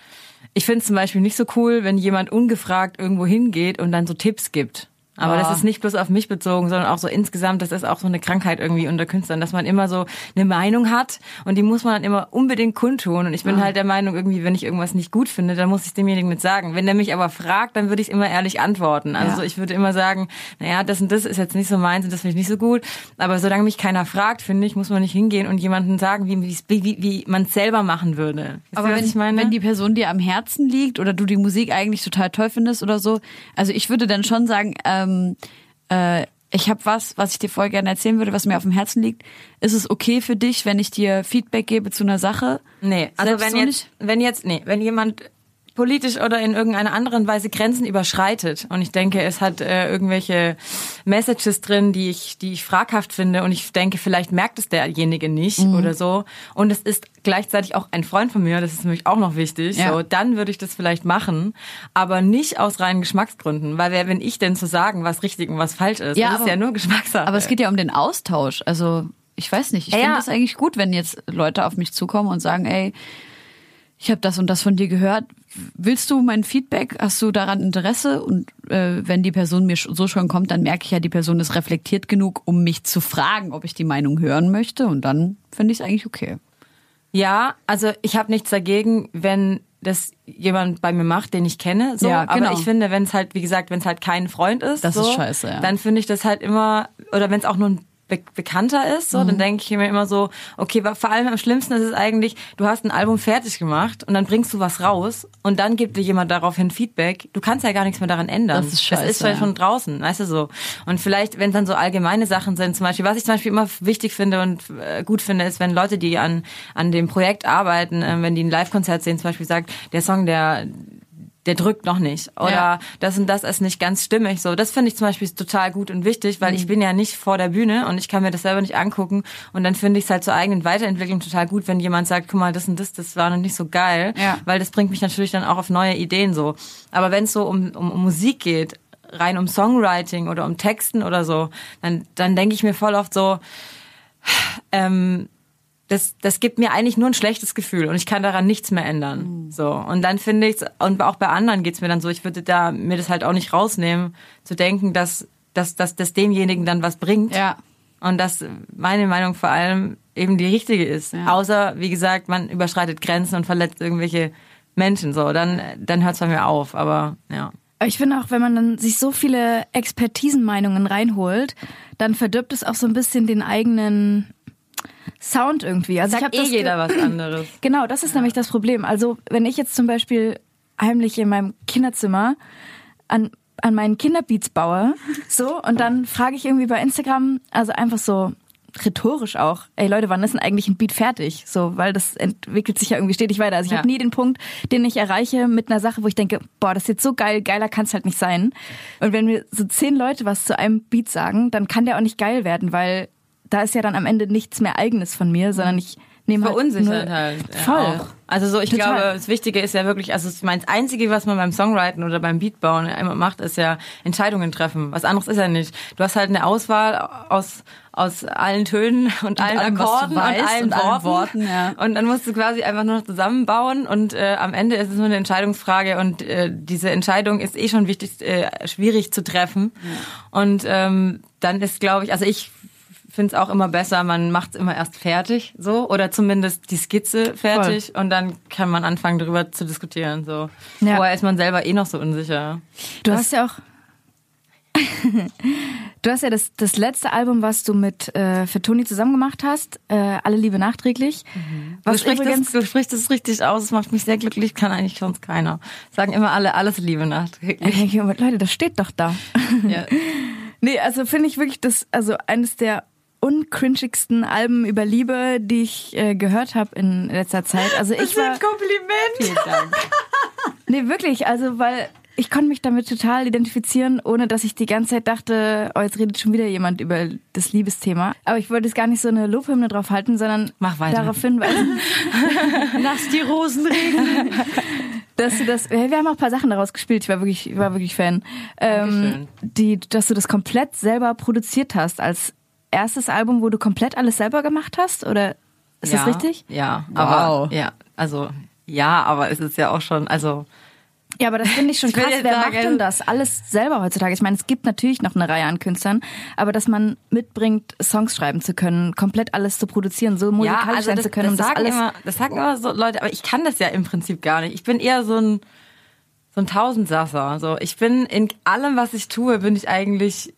ich finde es zum Beispiel nicht so cool, wenn jemand ungefragt irgendwo hingeht und dann so Tipps gibt. Aber Ja. das ist nicht bloß auf mich bezogen, sondern auch so insgesamt, das ist auch so eine Krankheit irgendwie unter Künstlern, dass man immer so eine Meinung hat und die muss man dann immer unbedingt kundtun. Und ich bin halt der Meinung, irgendwie, wenn ich irgendwas nicht gut finde, dann muss ich demjenigen mit sagen. Wenn der mich aber fragt, dann würde ich immer ehrlich antworten. Also Ja. so, ich würde immer sagen, naja, das und das ist jetzt nicht so meins und das finde ich nicht so gut. Aber solange mich keiner fragt, finde ich, muss man nicht hingehen und jemandem sagen, wie, wie, wie, wie man es selber machen würde. Wisst ihr, Aber was wenn, ich meine? wenn die Person dir am Herzen liegt oder du die Musik eigentlich total toll findest oder so, also ich würde dann schon sagen, ähm, äh, ich habe was, was ich dir voll gerne erzählen würde, was mir auf dem Herzen liegt. Ist es okay für dich, wenn ich dir Feedback gebe zu einer Sache? Nee, also Selbst wenn so jetzt, nicht? wenn jetzt, nee, wenn jemand politisch oder in irgendeiner anderen Weise Grenzen überschreitet und ich denke, es hat äh, irgendwelche Messages drin, die ich, die ich fraghaft finde und ich denke, vielleicht merkt es derjenige nicht Mhm. oder so und es ist gleichzeitig auch ein Freund von mir, das ist nämlich auch noch wichtig, Ja. so, dann würde ich das vielleicht machen, aber nicht aus reinen Geschmacksgründen, weil wer bin ich denn zu sagen, was richtig und was falsch ist? Ja, das ist aber- ja nur Geschmackssache. Aber es geht ja um den Austausch. Also ich weiß nicht. Ich Ja, finde es eigentlich gut, wenn jetzt Leute auf mich zukommen und sagen, ey, ich habe das und das von dir gehört. Willst du mein Feedback? Hast du daran Interesse? Und äh, wenn die Person mir so schon kommt, dann merke ich ja, die Person ist reflektiert genug, um mich zu fragen, ob ich die Meinung hören möchte. Und dann finde ich es eigentlich okay. Ja, also ich habe nichts dagegen, wenn das jemand bei mir macht, den ich kenne. So. Ja, genau. Aber ich finde, wenn es halt, wie gesagt, wenn es halt kein Freund ist, Das so, ist scheiße, ja. dann finde ich das halt immer, oder wenn es auch nur ein Be Bekannter ist, so, dann Mhm. denke ich mir immer so, okay, vor allem am schlimmsten ist es eigentlich, du hast ein Album fertig gemacht und dann bringst du was raus und dann gibt dir jemand daraufhin Feedback. Du kannst ja gar nichts mehr daran ändern. Das ist scheiße, Das ist ja. schon draußen, weißt du so. Und vielleicht, wenn es dann so allgemeine Sachen sind, zum Beispiel, was ich zum Beispiel immer wichtig finde und äh, gut finde, ist, wenn Leute, die an, an dem Projekt arbeiten, äh, wenn die ein Live-Konzert sehen, zum Beispiel sagt, der Song, der der drückt noch nicht oder Ja. das und das ist nicht ganz stimmig. So, das finde ich zum Beispiel total gut und wichtig, weil ich Mhm. bin ja nicht vor der Bühne und ich kann mir das selber nicht angucken und dann finde ich es halt zur eigenen Weiterentwicklung total gut, wenn jemand sagt, guck mal, das und das, das war noch nicht so geil, Ja. weil das bringt mich natürlich dann auch auf neue Ideen so. Aber wenn es so um, um, um Musik geht, rein um Songwriting oder um Texten oder so, dann, dann denke ich mir voll oft so, ähm, das, das gibt mir eigentlich nur ein schlechtes Gefühl und ich kann daran nichts mehr ändern. So. Und dann finde ich und auch bei anderen geht's mir dann so, ich würde da mir das halt auch nicht rausnehmen, zu denken, dass, dass, dass das demjenigen dann was bringt. Ja. Und dass meine Meinung vor allem eben die richtige ist. Ja. Außer, wie gesagt, man überschreitet Grenzen und verletzt irgendwelche Menschen. So, dann, dann hört's bei mir auf. Aber ja. Ich finde auch, wenn man dann sich so viele Expertisenmeinungen reinholt, dann verdirbt es auch so ein bisschen den eigenen Sound irgendwie. Also ich Sagt hab eh das ge- jeder was anderes. Genau, das ist nämlich das Problem. Also wenn ich jetzt zum Beispiel heimlich in meinem Kinderzimmer an, an meinen Kinderbeats baue, so, und dann frage ich irgendwie bei Instagram, also einfach so rhetorisch auch, ey Leute, wann ist denn eigentlich ein Beat fertig? So, weil das entwickelt sich ja irgendwie stetig weiter. Also ich Ja. habe nie den Punkt, den ich erreiche mit einer Sache, wo ich denke, boah, das ist jetzt so geil, geiler kann es halt nicht sein. Und wenn mir so zehn Leute was zu einem Beat sagen, dann kann der auch nicht geil werden, weil da ist ja dann am Ende nichts mehr eigenes von mir, sondern ich nehme halt verunsichert halt. ja, Voll. Auch. Also so, ich Total. glaube, das Wichtige ist ja wirklich, also ich meine, das Einzige, was man beim Songwriten oder beim Beatbauen immer macht, ist ja Entscheidungen treffen. Was anderes ist ja nicht. Du hast halt eine Auswahl aus aus allen Tönen und, allen allem, was du Akkorden und allen und allen Worten. Worten, ja. Und dann musst du quasi einfach nur noch zusammenbauen und äh, am Ende ist es nur eine Entscheidungsfrage und äh, diese Entscheidung ist eh schon wichtig, äh, schwierig zu treffen. Und ähm, dann ist, glaube ich, also ich finde es auch immer besser, man macht es immer erst fertig, so oder zumindest die Skizze fertig und dann kann man anfangen darüber zu diskutieren. So. Ja. Vorher ist man selber eh noch so unsicher. Du hast ja auch. du hast ja das, das letzte Album, was du mit äh, für Toni zusammen gemacht hast, äh, Alle Liebe nachträglich. Du Was sprichst, übrigens, das, du sprichst das richtig aus, das macht mich sehr glücklich, kann eigentlich sonst keiner. Sagen immer alle, alles Liebe ich nachträglich. Leute, das steht doch da. Ja. Nee, also finde ich wirklich das, also eines der uncringigsten Alben über Liebe, die ich äh, gehört habe in letzter Zeit. Also ich war, Kompliment. Vielen Dank. nee, wirklich, also weil ich konnte mich damit total identifizieren, ohne dass ich die ganze Zeit dachte, oh, jetzt redet schon wieder jemand über das Liebesthema. Aber ich wollte jetzt gar nicht so eine Lobhymne drauf halten, sondern Mach weiter. darauf hinweisen, Lass die Rosen regnen. dass du das, wir haben auch ein paar Sachen daraus gespielt, ich war wirklich, ich war wirklich Fan, ähm, die, dass du das komplett selber produziert hast, als erstes Album, wo du komplett alles selber gemacht hast, oder ist ja, das richtig? Ja, Wow. aber ja, also ja, aber es ist ja auch schon, also Ja, aber das finde ich schon Ich krass. Wer sagen- macht denn das alles selber heutzutage? Ich meine, es gibt natürlich noch eine Reihe an Künstlern, aber dass man mitbringt, Songs schreiben zu können, komplett alles zu produzieren, so musikalisch sein zu können, um das sagen alles. immer, das sagen immer so Leute, aber ich kann das ja im Prinzip gar nicht. Ich bin eher so ein so ein Tausendsasser. So, ich bin in allem, was ich tue, bin ich eigentlich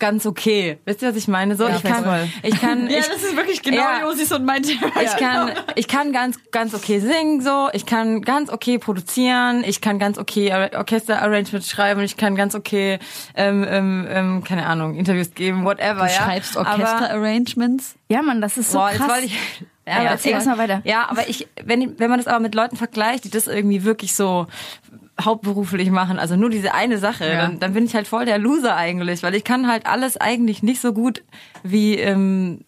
ganz okay. Wisst ihr, was ich meine? So, Ja, ich kann, voll. ich kann, ich, ist wirklich genau Ja. Josis und mein Thema. ich kann, ich kann ganz, ganz okay singen, so. Ich kann ganz okay produzieren. Ich kann ganz okay Or- Orchester-Arrangements schreiben. Ich kann ganz okay, ähm, ähm, ähm, keine Ahnung, Interviews geben, whatever, Du ja. schreibst Orchester-Arrangements. Ja, Mann, das ist so Boah, jetzt krass. wollte ich, Ja, aber erzähl erst mal weiter. Ja, aber ich, wenn, wenn man das aber mit Leuten vergleicht, die das irgendwie wirklich so hauptberuflich machen, also nur diese eine Sache, Ja. dann, dann bin ich halt voll der Loser eigentlich, weil ich kann halt alles eigentlich nicht so gut wie, ähm,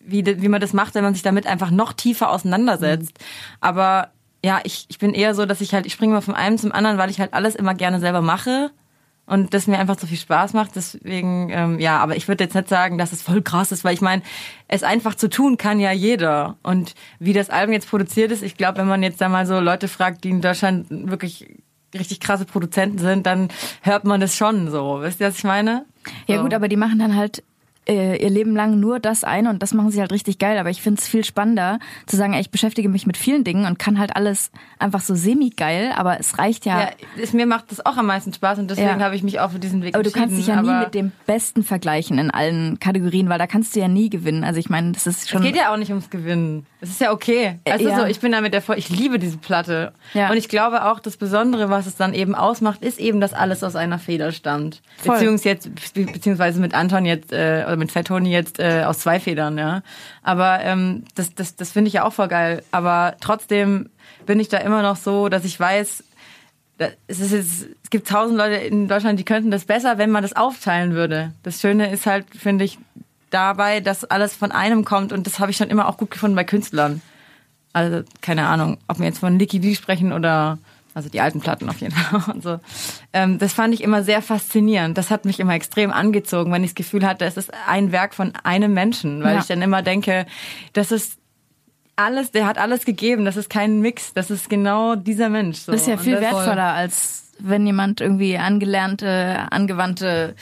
wie, wie man das macht, wenn man sich damit einfach noch tiefer auseinandersetzt. Aber ja, ich, ich bin eher so, dass ich halt, ich springe mal von einem zum anderen, weil ich halt alles immer gerne selber mache und das mir einfach so viel Spaß macht. Deswegen, ähm, ja, aber ich würde jetzt nicht sagen, dass es voll krass ist, weil ich meine, es einfach zu tun kann ja jeder. Und wie das Album jetzt produziert ist, ich glaube, wenn man jetzt da mal so Leute fragt, die in Deutschland wirklich richtig krasse Produzenten sind, dann hört man das schon so. Wisst ihr, was ich meine? Ja so. gut, aber die machen dann halt äh, ihr Leben lang nur das eine und das machen sie halt richtig geil. Aber ich finde es viel spannender zu sagen, ey, ich beschäftige mich mit vielen Dingen und kann halt alles einfach so semi-geil, aber es reicht ja. Ja, es, mir macht das auch am meisten Spaß und deswegen Ja. habe ich mich auch für diesen Weg aber du entschieden. kannst dich ja nie mit dem Besten vergleichen in allen Kategorien, weil da kannst du ja nie gewinnen. Also ich meine, das ist schon. Es geht ja auch nicht ums Gewinnen. Es ist ja okay. Äh, Es ist ja. so, ich bin damit voll, ich liebe diese Platte. Ja. Und ich glaube auch, das Besondere, was es dann eben ausmacht, ist eben, dass alles aus einer Feder stammt. Voll. Beziehungsweise jetzt, be- beziehungsweise mit Anton jetzt, äh, oder mit Fettoni jetzt äh, aus zwei Federn, ja. Aber ähm, das, das, das finde ich ja auch voll geil. Aber trotzdem bin ich da immer noch so, dass ich weiß, es, ist jetzt, es gibt tausend Leute in Deutschland, die könnten das besser, wenn man das aufteilen würde. Das Schöne ist halt, finde ich, dabei, dass alles von einem kommt und das habe ich schon immer auch gut gefunden bei Künstlern. Also keine Ahnung, ob wir jetzt von Nicky D sprechen oder also die alten Platten auf jeden Fall und so. Ähm, das fand ich immer sehr faszinierend. Das hat mich immer extrem angezogen, wenn ich das Gefühl hatte, es ist ein Werk von einem Menschen, weil Ja. ich dann immer denke, das ist alles, der hat alles gegeben. Das ist kein Mix. Das ist genau dieser Mensch. So. Das ist ja viel wertvoller, als wenn jemand irgendwie angelernte, angewandte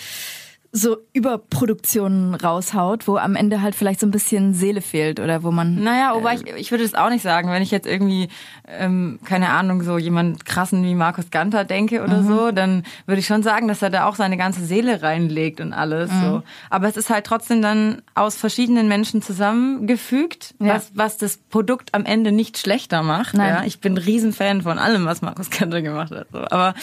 so Überproduktionen raushaut, wo am Ende halt vielleicht so ein bisschen Seele fehlt oder wo man. Naja, wobei ich, ich würde es auch nicht sagen, wenn ich jetzt irgendwie, ähm, keine Ahnung, so jemand krassen wie Markus Ganter denke oder so, dann würde ich schon sagen, dass er da auch seine ganze Seele reinlegt und alles. So. Aber es ist halt trotzdem dann aus verschiedenen Menschen zusammengefügt, Ja. was, was das Produkt am Ende nicht schlechter macht. Nein. Ja? Ich bin Riesenfan von allem, was Markus Ganter gemacht hat. So. Aber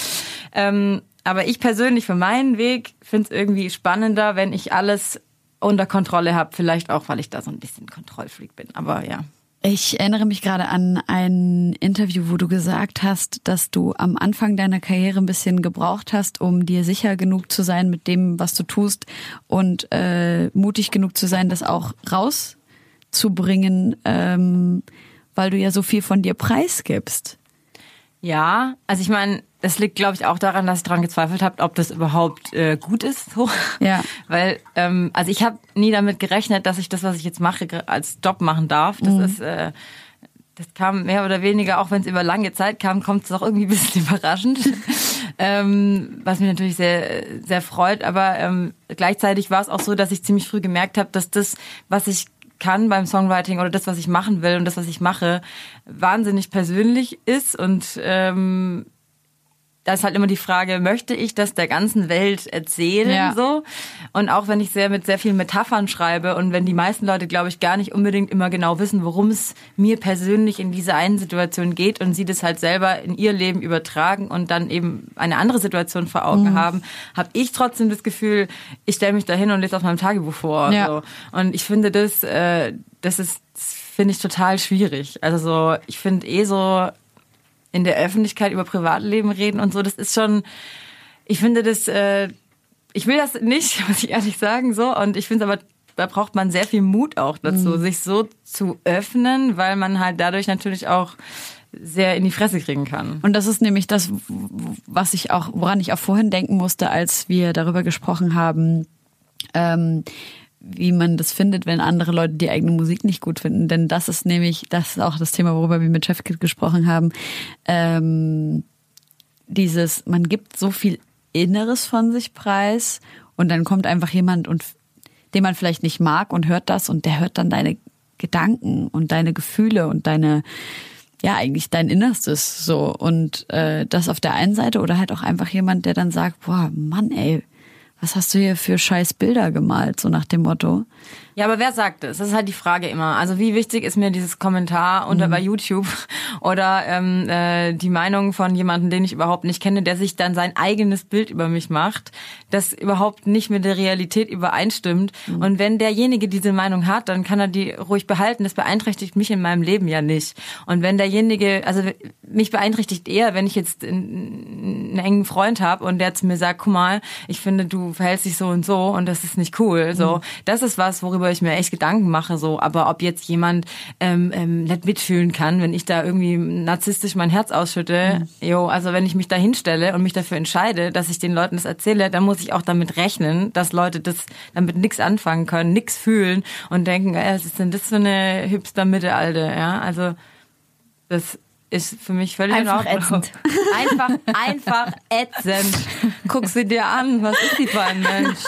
ähm, aber ich persönlich für meinen Weg finde es irgendwie spannender, wenn ich alles unter Kontrolle habe. Vielleicht auch, weil ich da so ein bisschen Kontrollfreak bin. Aber ja. Ich erinnere mich gerade an ein Interview, wo du gesagt hast, dass du am Anfang deiner Karriere ein bisschen gebraucht hast, um dir sicher genug zu sein mit dem, was du tust und äh, mutig genug zu sein, das auch rauszubringen, ähm, weil du ja so viel von dir preisgibst. Ja, also ich meine, das liegt, glaube ich, auch daran, dass ich daran gezweifelt habe, ob das überhaupt äh, gut ist. So. Ja. Weil, ähm, also ich habe nie damit gerechnet, dass ich das, was ich jetzt mache, als Job machen darf. Das ist, äh, das kam mehr oder weniger, auch wenn es über lange Zeit kam, kommt es auch irgendwie ein bisschen überraschend. ähm, was mich natürlich sehr, sehr freut. Aber ähm, gleichzeitig war es auch so, dass ich ziemlich früh gemerkt habe, dass das, was ich kann beim Songwriting oder das, was ich machen will und das, was ich mache, wahnsinnig persönlich ist und ähm, da ist halt immer die Frage, möchte ich das der ganzen Welt erzählen Ja. so? Und auch wenn ich sehr mit sehr vielen Metaphern schreibe und wenn die meisten Leute, glaube ich, gar nicht unbedingt immer genau wissen, worum es mir persönlich in dieser einen Situation geht und sie das halt selber in ihr Leben übertragen und dann eben eine andere Situation vor Augen haben, habe ich trotzdem das Gefühl, ich stelle mich da hin und lese aus meinem Tagebuch vor. Ja. So. Und ich finde das, äh, das ist, finde ich total schwierig. Also so, ich finde eh so in der Öffentlichkeit über Privatleben reden und so, das ist schon, ich finde das, äh, ich will das nicht, muss ich ehrlich sagen, so. Und ich finde aber, da braucht man sehr viel Mut auch dazu, sich so zu öffnen, weil man halt dadurch natürlich auch sehr in die Fresse kriegen kann. Und das ist nämlich das, was ich auch, woran ich auch vorhin denken musste, als wir darüber gesprochen haben, ähm, wie man das findet, wenn andere Leute die eigene Musik nicht gut finden. Denn das ist nämlich, das ist auch das Thema, worüber wir mit Chefkit gesprochen haben. Ähm, dieses, man gibt so viel Inneres von sich preis und dann kommt einfach jemand und den man vielleicht nicht mag und hört das und der hört dann deine Gedanken und deine Gefühle und deine ja eigentlich dein Innerstes so und äh, das auf der einen Seite oder halt auch einfach jemand, der dann sagt, boah Mann, ey, was hast du hier für scheiß Bilder gemalt, so nach dem Motto. Ja, aber wer sagt es? Das ist halt die Frage immer. Also wie wichtig ist mir dieses Kommentar unter bei YouTube oder ähm, äh, die Meinung von jemandem, den ich überhaupt nicht kenne, der sich dann sein eigenes Bild über mich macht, das überhaupt nicht mit der Realität übereinstimmt. Und wenn derjenige diese Meinung hat, dann kann er die ruhig behalten. Das beeinträchtigt mich in meinem Leben ja nicht. Und wenn derjenige, also mich beeinträchtigt eher, wenn ich jetzt einen engen Freund habe und der zu mir sagt, guck mal, ich finde, du verhältst dich so und so und das ist nicht cool. So, das ist was, worüber ich mir echt Gedanken mache. So, aber ob jetzt jemand ähm, ähm, nicht mitfühlen kann, wenn ich da irgendwie narzisstisch mein Herz ausschütte, jo, also wenn ich mich da hinstelle und mich dafür entscheide, dass ich den Leuten das erzähle, dann muss ich auch damit rechnen, dass Leute das damit nichts anfangen können, nichts fühlen und denken, äh, was ist denn das für eine hipster Mittelalter, ja? Also das ist für mich völlig Einfach in Ordnung. ätzend. Einfach, einfach ätzend. Guck sie dir an, was ist die für ein Mensch?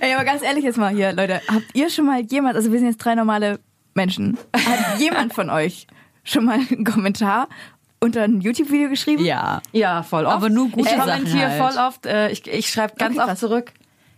Ey, aber ganz ehrlich jetzt mal hier, Leute, habt ihr schon mal jemand, also wir sind jetzt drei normale Menschen, hat jemand von euch schon mal einen Kommentar unter ein YouTube-Video geschrieben? Ja. Ja, voll oft. Aber nur gute ich Sachen kommentiere halt. voll oft, äh, ich, ich schreibe ganz Okay, oft zurück.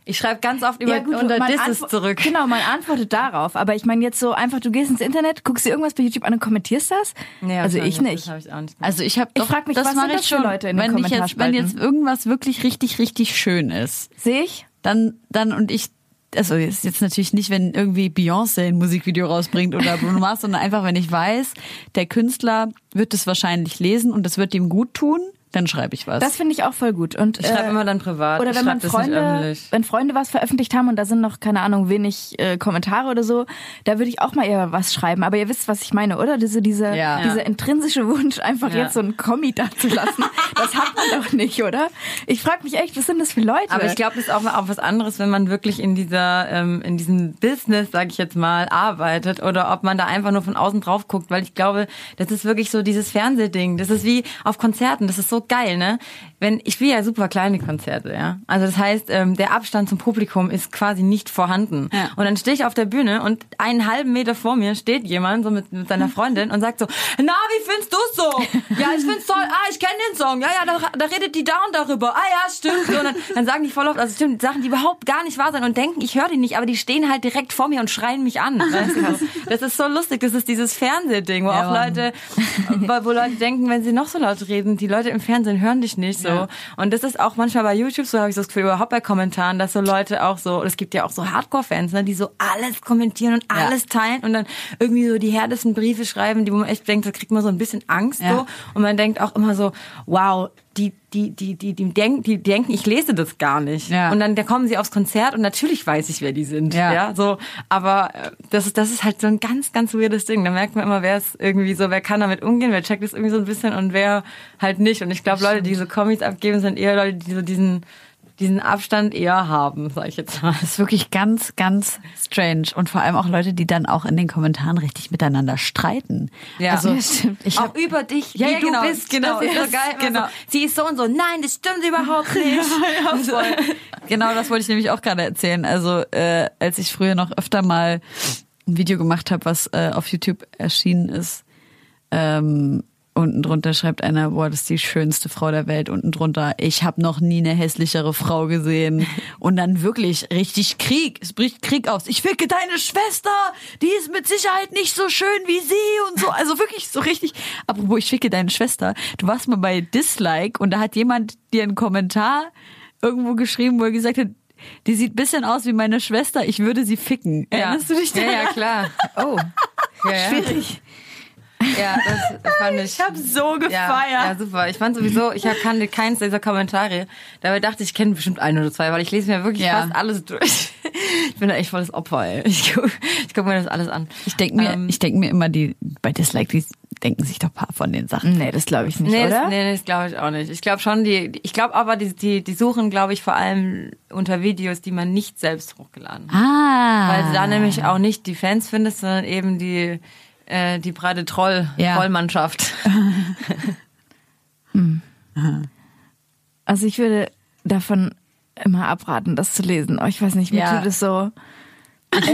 Ich schreibe ganz oft über, gut, unter Disses zurück. Genau, man antwortet darauf. Aber ich meine jetzt so einfach, du gehst ins Internet, guckst dir irgendwas bei YouTube an und kommentierst das? Nee, also ich das nicht. hab ich auch nicht. Also ich habe Ich doch, frag mich, das was mache sind ich das für schon, Leute in den wenn ich jetzt, wenn jetzt irgendwas wirklich richtig richtig schön ist, Sehe ich? dann dann und ich also ist jetzt natürlich nicht, wenn irgendwie Beyoncé ein Musikvideo rausbringt oder Bruno Mars, sondern einfach, wenn ich weiß, der Künstler wird es wahrscheinlich lesen und es wird ihm gut tun, dann schreibe ich was. Das finde ich auch voll gut. Und, Ich schreibe äh, immer dann privat. Oder ich wenn man schreib das nicht Freunde, wenn Freunde was veröffentlicht haben und da sind noch, keine Ahnung, wenig äh, Kommentare oder so, da würde ich auch mal eher was schreiben. Aber ihr wisst, was ich meine, oder? Diese, diese, Ja. dieser intrinsische Wunsch, einfach Ja. jetzt so ein Kommi dazulassen. das hat man doch nicht, oder? Ich frage mich echt, was sind das für Leute? Aber ich glaube, das ist auch, auch was anderes, wenn man wirklich in dieser, ähm, in diesem Business, sage ich jetzt mal, arbeitet oder ob man da einfach nur von außen drauf guckt, weil ich glaube, das ist wirklich so dieses Fernsehding. Das ist wie auf Konzerten. Das ist so geil, ne? Wenn ich spiele ja super kleine Konzerte, ja. Also das heißt, ähm, der Abstand zum Publikum ist quasi nicht vorhanden. Ja. Und dann stehe ich auf der Bühne und einen halben Meter vor mir steht jemand so mit, mit seiner Freundin und sagt so, na, wie findest du so? Ja, ich find's toll. Ah, ich kenne den Song. Ja, ja, da, da redet die und darüber. Ah ja, stimmt. Und dann, dann sagen die voll oft, also stimmt, Sachen, die überhaupt gar nicht wahr sind und denken, ich höre die nicht, aber die stehen halt direkt vor mir und schreien mich an. Weißt du? Das ist so lustig. Das ist dieses Fernsehding, wo Ja, auch. Leute, wo, wo Leute denken, wenn sie noch so laut reden, die Leute im Fernsehen hören dich nicht so. Ja. Und das ist auch manchmal bei YouTube so, habe ich so das Gefühl, überhaupt bei Kommentaren, dass so Leute auch so, es gibt ja auch so Hardcore-Fans, ne, die so alles kommentieren und Ja. alles teilen und dann irgendwie so die härtesten Briefe schreiben, die wo man echt denkt, da kriegt man so ein bisschen Angst Ja. so. Und man denkt auch immer so, wow, die, die, die, die, die, denken, die denken, ich lese das gar nicht. Ja. Und dann da kommen sie aufs Konzert und natürlich weiß ich, wer die sind. Ja. Ja, so. Aber äh, das ist, das ist halt so ein ganz, ganz weirdes Ding. Da merkt man immer, wer ist irgendwie so, wer kann damit umgehen, wer checkt das irgendwie so ein bisschen und wer halt nicht. Und ich glaube, Leute, die so Comics abgeben, sind eher Leute, die so diesen, diesen Abstand eher haben, sag ich jetzt mal. Das ist wirklich ganz, ganz strange. Und vor allem auch Leute, die dann auch in den Kommentaren richtig miteinander streiten. Ja. Also, Ja, stimmt. ich auch hab, über dich, Ja, wie ja, du genau, bist. genau. Das ist so geil. Genau. Also, sie ist so und so. Nein, das stimmt überhaupt nicht. genau das wollte ich nämlich auch gerade erzählen. Also äh, als ich früher noch öfter mal ein Video gemacht habe, was äh, auf YouTube erschienen ist, ähm, unten drunter schreibt einer, boah, das ist die schönste Frau der Welt. Unten drunter, ich habe noch nie eine hässlichere Frau gesehen. Und dann wirklich richtig Krieg. Es bricht Krieg aus. Ich ficke deine Schwester, die ist mit Sicherheit nicht so schön wie sie und so. Also wirklich so richtig. Apropos, ich ficke deine Schwester. Du warst mal bei Dislike und da hat jemand dir einen Kommentar irgendwo geschrieben, wo er gesagt hat, die sieht bisschen aus wie meine Schwester, ich würde sie ficken. Erinnerst du dich ja, daran? ja, klar. Oh. Ja, ja. Schwierig. Ja, das fand ich. Ich habe so gefeiert. Ja, ja, super. Ich fand sowieso, ich kannte keins dieser Kommentare. Dabei dachte ich, ich kenne bestimmt ein oder zwei, weil ich lese mir wirklich Ja. fast alles durch. Ich bin da echt volles Opfer, ey. Ich gucke guck mir das alles an. Ich denke mir, Ähm, ich denk mir immer, die bei Dislike, die denken sich doch ein paar von den Sachen. Nee, das glaube ich nicht, Nee, oder? das, nee, das glaube ich auch nicht. Ich glaube schon, die, ich glaube aber, die, die, die suchen, glaube ich, vor allem unter Videos, die man nicht selbst hochgeladen hat. Ah. Weil du da nämlich auch nicht die Fans findest, sondern eben die, äh, die breite Troll, Ja. Trollmannschaft. Also ich würde davon immer abraten, das zu lesen. Oh, ich weiß nicht, mir Ja. tut es so.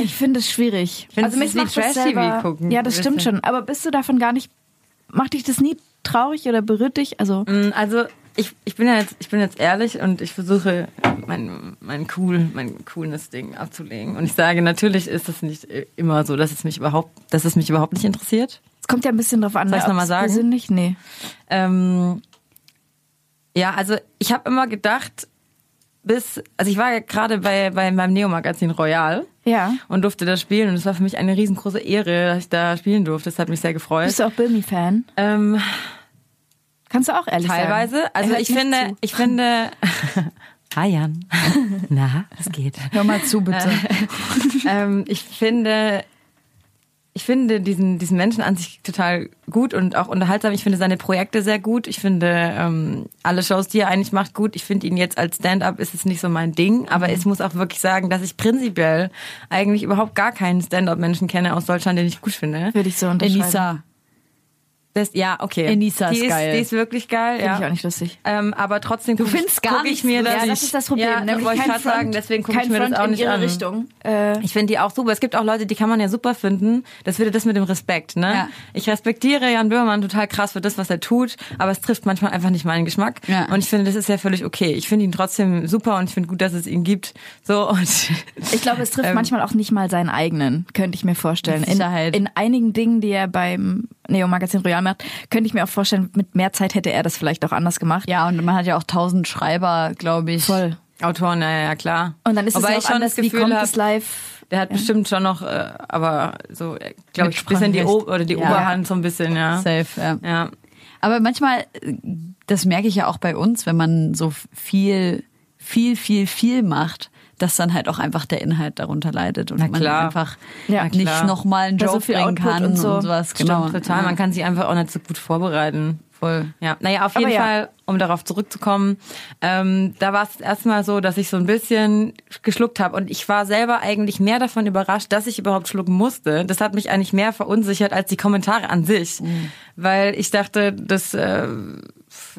Ich finde es schwierig. Findest also wie macht das selber- gucken, Ja, das ein stimmt bisschen? schon. Aber bist du davon gar nicht? Macht dich das nie traurig oder berührt dich? Also Mm, Also ich, ich bin ja jetzt, ich bin jetzt ehrlich und ich versuche mein, mein cool, mein cooles Ding abzulegen. Und ich sage, natürlich ist es nicht immer so, dass es mich überhaupt, dass es mich überhaupt nicht interessiert. es kommt ja ein bisschen drauf an. Soll ich's ob noch mal sagen? Persönlich? Nee. Ähm, ja, also ich habe immer gedacht, bis, also ich war ja gerade bei, bei meinem Neo-Magazin Royal Ja. und durfte da spielen und es war für mich eine riesengroße Ehre, dass ich da spielen durfte. Das hat mich sehr gefreut. Bist du auch Bilmy-Fan? Ähm, Kannst du auch ehrlich sagen. teilweise. Also ich finde, zu. ich finde. Hi Jan. Na, es geht. Hör mal zu, bitte. ähm, ich finde, ich finde diesen, diesen Menschen an sich total gut und auch unterhaltsam. Ich finde seine Projekte sehr gut. Ich finde ähm, alle Shows, die er eigentlich macht, gut. Ich finde ihn jetzt als Stand-up ist es nicht so mein Ding, aber ich muss auch wirklich sagen, dass ich prinzipiell eigentlich überhaupt gar keinen Stand-up-Menschen kenne aus Deutschland, den ich gut finde. Würde ich so unterschreiben. Enisa. Das, ja, okay. Enisa die ist geil. Die ist wirklich geil. Finde ja. ich auch nicht lustig. Ähm, aber trotzdem Du findest gar ich mir das. Ja, das ist das Problem. Ja, das Nämlich wollte ich gerade sagen, deswegen gucke ich mir das Front auch in nicht ihre an. Richtung. Äh, Ich finde die auch super. Es gibt auch Leute, die kann man ja super finden. Das wird das mit dem Respekt, ne? Ja. Ich respektiere Jan Böhmermann total krass für das, was er tut, aber es trifft manchmal einfach nicht meinen Geschmack. Ja. Und ich finde, das ist ja völlig okay. Ich finde ihn trotzdem super und ich finde gut, dass es ihn gibt. So und Ich glaube, es trifft Ähm, manchmal auch nicht mal seinen eigenen, könnte ich mir vorstellen. In, in einigen Dingen, die er beim Neo Magazin Royal macht, könnte ich mir auch vorstellen, mit mehr Zeit hätte er das vielleicht auch anders gemacht. Ja, und man hat ja auch tausend Schreiber, glaube ich. Voll. Autoren, ja, ja, klar. Und dann ist Wobei es ja auch schon anders, das wie Gefühl kommt hab, es live. Der hat bestimmt schon noch, äh, aber so, glaube ich, Mit bisschen die, o oder die Ja. Oberhand so ein bisschen, ja. Safe, ja. Ja. Aber manchmal, äh, das merke ich ja auch bei uns, wenn man so viel, viel, viel, viel macht, dass dann halt auch einfach der Inhalt darunter leidet und man einfach Ja, nicht nochmal einen so Joke viel bringen Output kann und und, so. sowas. Stimmt, Genau. total. Ja. Man kann sich einfach auch nicht so gut vorbereiten. Voll. Ja, naja, auf jeden ja. Fall, um darauf zurückzukommen, ähm, da war es erstmal so, dass ich so ein bisschen geschluckt habe und ich war selber eigentlich mehr davon überrascht, dass ich überhaupt schlucken musste. Das hat mich eigentlich mehr verunsichert als die Kommentare an sich, weil ich dachte, dass äh,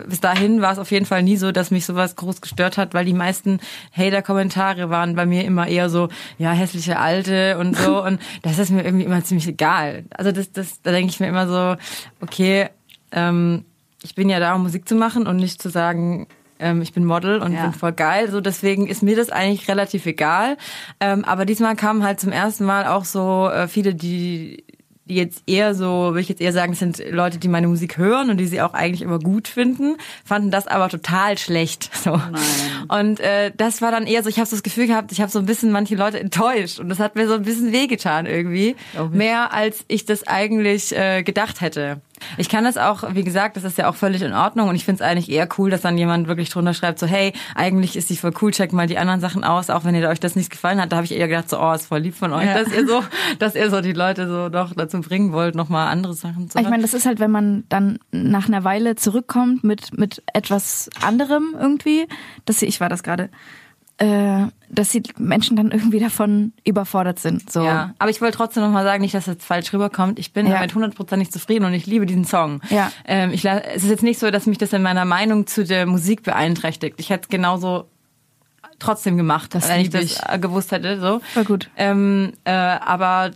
bis dahin war es auf jeden Fall nie so, dass mich sowas groß gestört hat, weil die meisten Hater-Kommentare waren bei mir immer eher so, ja, hässliche Alte und so und das ist mir irgendwie immer ziemlich egal. Also das, das, da denke ich mir immer so, okay, ähm, ich bin ja da, um Musik zu machen und nicht zu sagen, ähm, ich bin Model und Ja. bin voll geil. So deswegen ist mir das eigentlich relativ egal. Ähm, aber diesmal kamen halt zum ersten Mal auch so äh, viele, die die jetzt eher so, würde ich jetzt eher sagen, es sind Leute, die meine Musik hören und die sie auch eigentlich immer gut finden, fanden das aber total schlecht. So. Und äh, das war dann eher so, ich habe so das Gefühl gehabt, ich habe so ein bisschen manche Leute enttäuscht und das hat mir so ein bisschen wehgetan irgendwie, mehr als ich das eigentlich äh, gedacht hätte. Ich kann das auch, wie gesagt, das ist ja auch völlig in Ordnung und ich finde es eigentlich eher cool, dass dann jemand wirklich drunter schreibt, so hey, eigentlich ist die voll cool, checkt mal die anderen Sachen aus, auch wenn ihr euch das nicht gefallen hat. Da habe ich eher gedacht, so, oh, ist voll lieb von euch, Ja. dass ihr so, dass ihr so die Leute so doch dazu bringen wollt, nochmal andere Sachen zu Ich meine, das ist halt, wenn man dann nach einer Weile zurückkommt mit, mit etwas anderem irgendwie, dass sie, ich war das gerade, äh, dass die Menschen dann irgendwie davon überfordert sind. So. Ja, aber ich wollte trotzdem nochmal sagen, nicht, dass das falsch rüberkommt. Ich bin Ja. damit hundertprozentig zufrieden und ich liebe diesen Song. Ja. Ähm, ich, es ist jetzt nicht so, dass mich das in meiner Meinung zu der Musik beeinträchtigt. Ich hätte es genauso trotzdem gemacht, Das wenn ich das ich. äh, gewusst hätte. So. Voll gut. Ähm, äh, aber,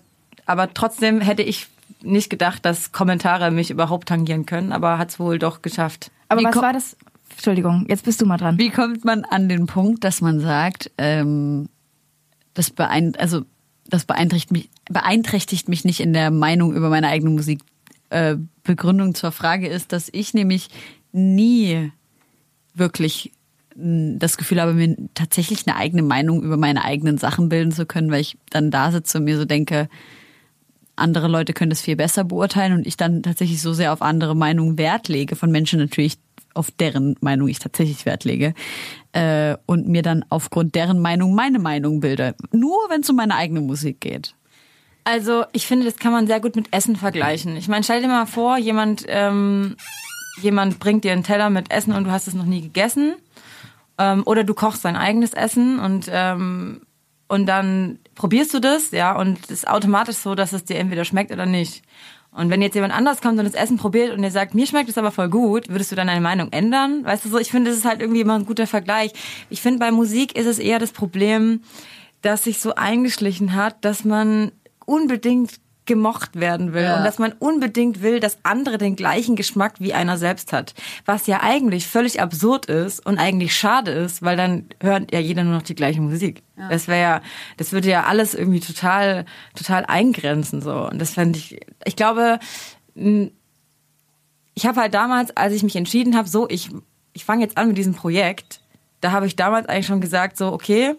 aber trotzdem hätte ich nicht gedacht, dass Kommentare mich überhaupt tangieren können, aber hat es wohl doch geschafft. Aber Wie was war das? Entschuldigung, jetzt bist du mal dran. Wie kommt man an den Punkt, dass man sagt, ähm, das, beein also, das beeinträchtigt, mich, beeinträchtigt mich nicht in der Meinung über meine eigene Musik? Äh, Begründung zur Frage ist, dass ich nämlich nie wirklich mh, das Gefühl habe, mir tatsächlich eine eigene Meinung über meine eigenen Sachen bilden zu können, weil ich dann da sitze und mir so denke, andere Leute können das viel besser beurteilen und ich dann tatsächlich so sehr auf andere Meinungen Wert lege, von Menschen natürlich, auf deren Meinung ich tatsächlich Wert lege, äh, und mir dann aufgrund deren Meinung meine Meinung bilde. Nur wenn es um meine eigene Musik geht. Also ich finde, das kann man sehr gut mit Essen vergleichen. Ich meine, stell dir mal vor, jemand, ähm, jemand bringt dir einen Teller mit Essen und du hast es noch nie gegessen. Ähm, oder du kochst dein eigenes Essen und, ähm, und dann probierst du das, ja, und es ist automatisch so, dass es dir entweder schmeckt oder nicht. Und wenn jetzt jemand anders kommt und das Essen probiert und dir sagt, mir schmeckt es aber voll gut, würdest du dann deine Meinung ändern? Weißt du so, ich finde, das ist halt irgendwie immer ein guter Vergleich. Ich finde, bei Musik ist es eher das Problem, dass sich so eingeschlichen hat, dass man unbedingt gemocht werden will Ja. und dass man unbedingt will, dass andere den gleichen Geschmack wie einer selbst hat. Was ja eigentlich völlig absurd ist und eigentlich schade ist, weil dann hört ja jeder nur noch die gleiche Musik. Das wäre ja, das würde ja alles irgendwie total, total eingrenzen so. Und das fände ich, ich glaube, ich habe halt damals, als ich mich entschieden habe, so ich, ich fange jetzt an mit diesem Projekt, da habe ich damals eigentlich schon gesagt, so okay,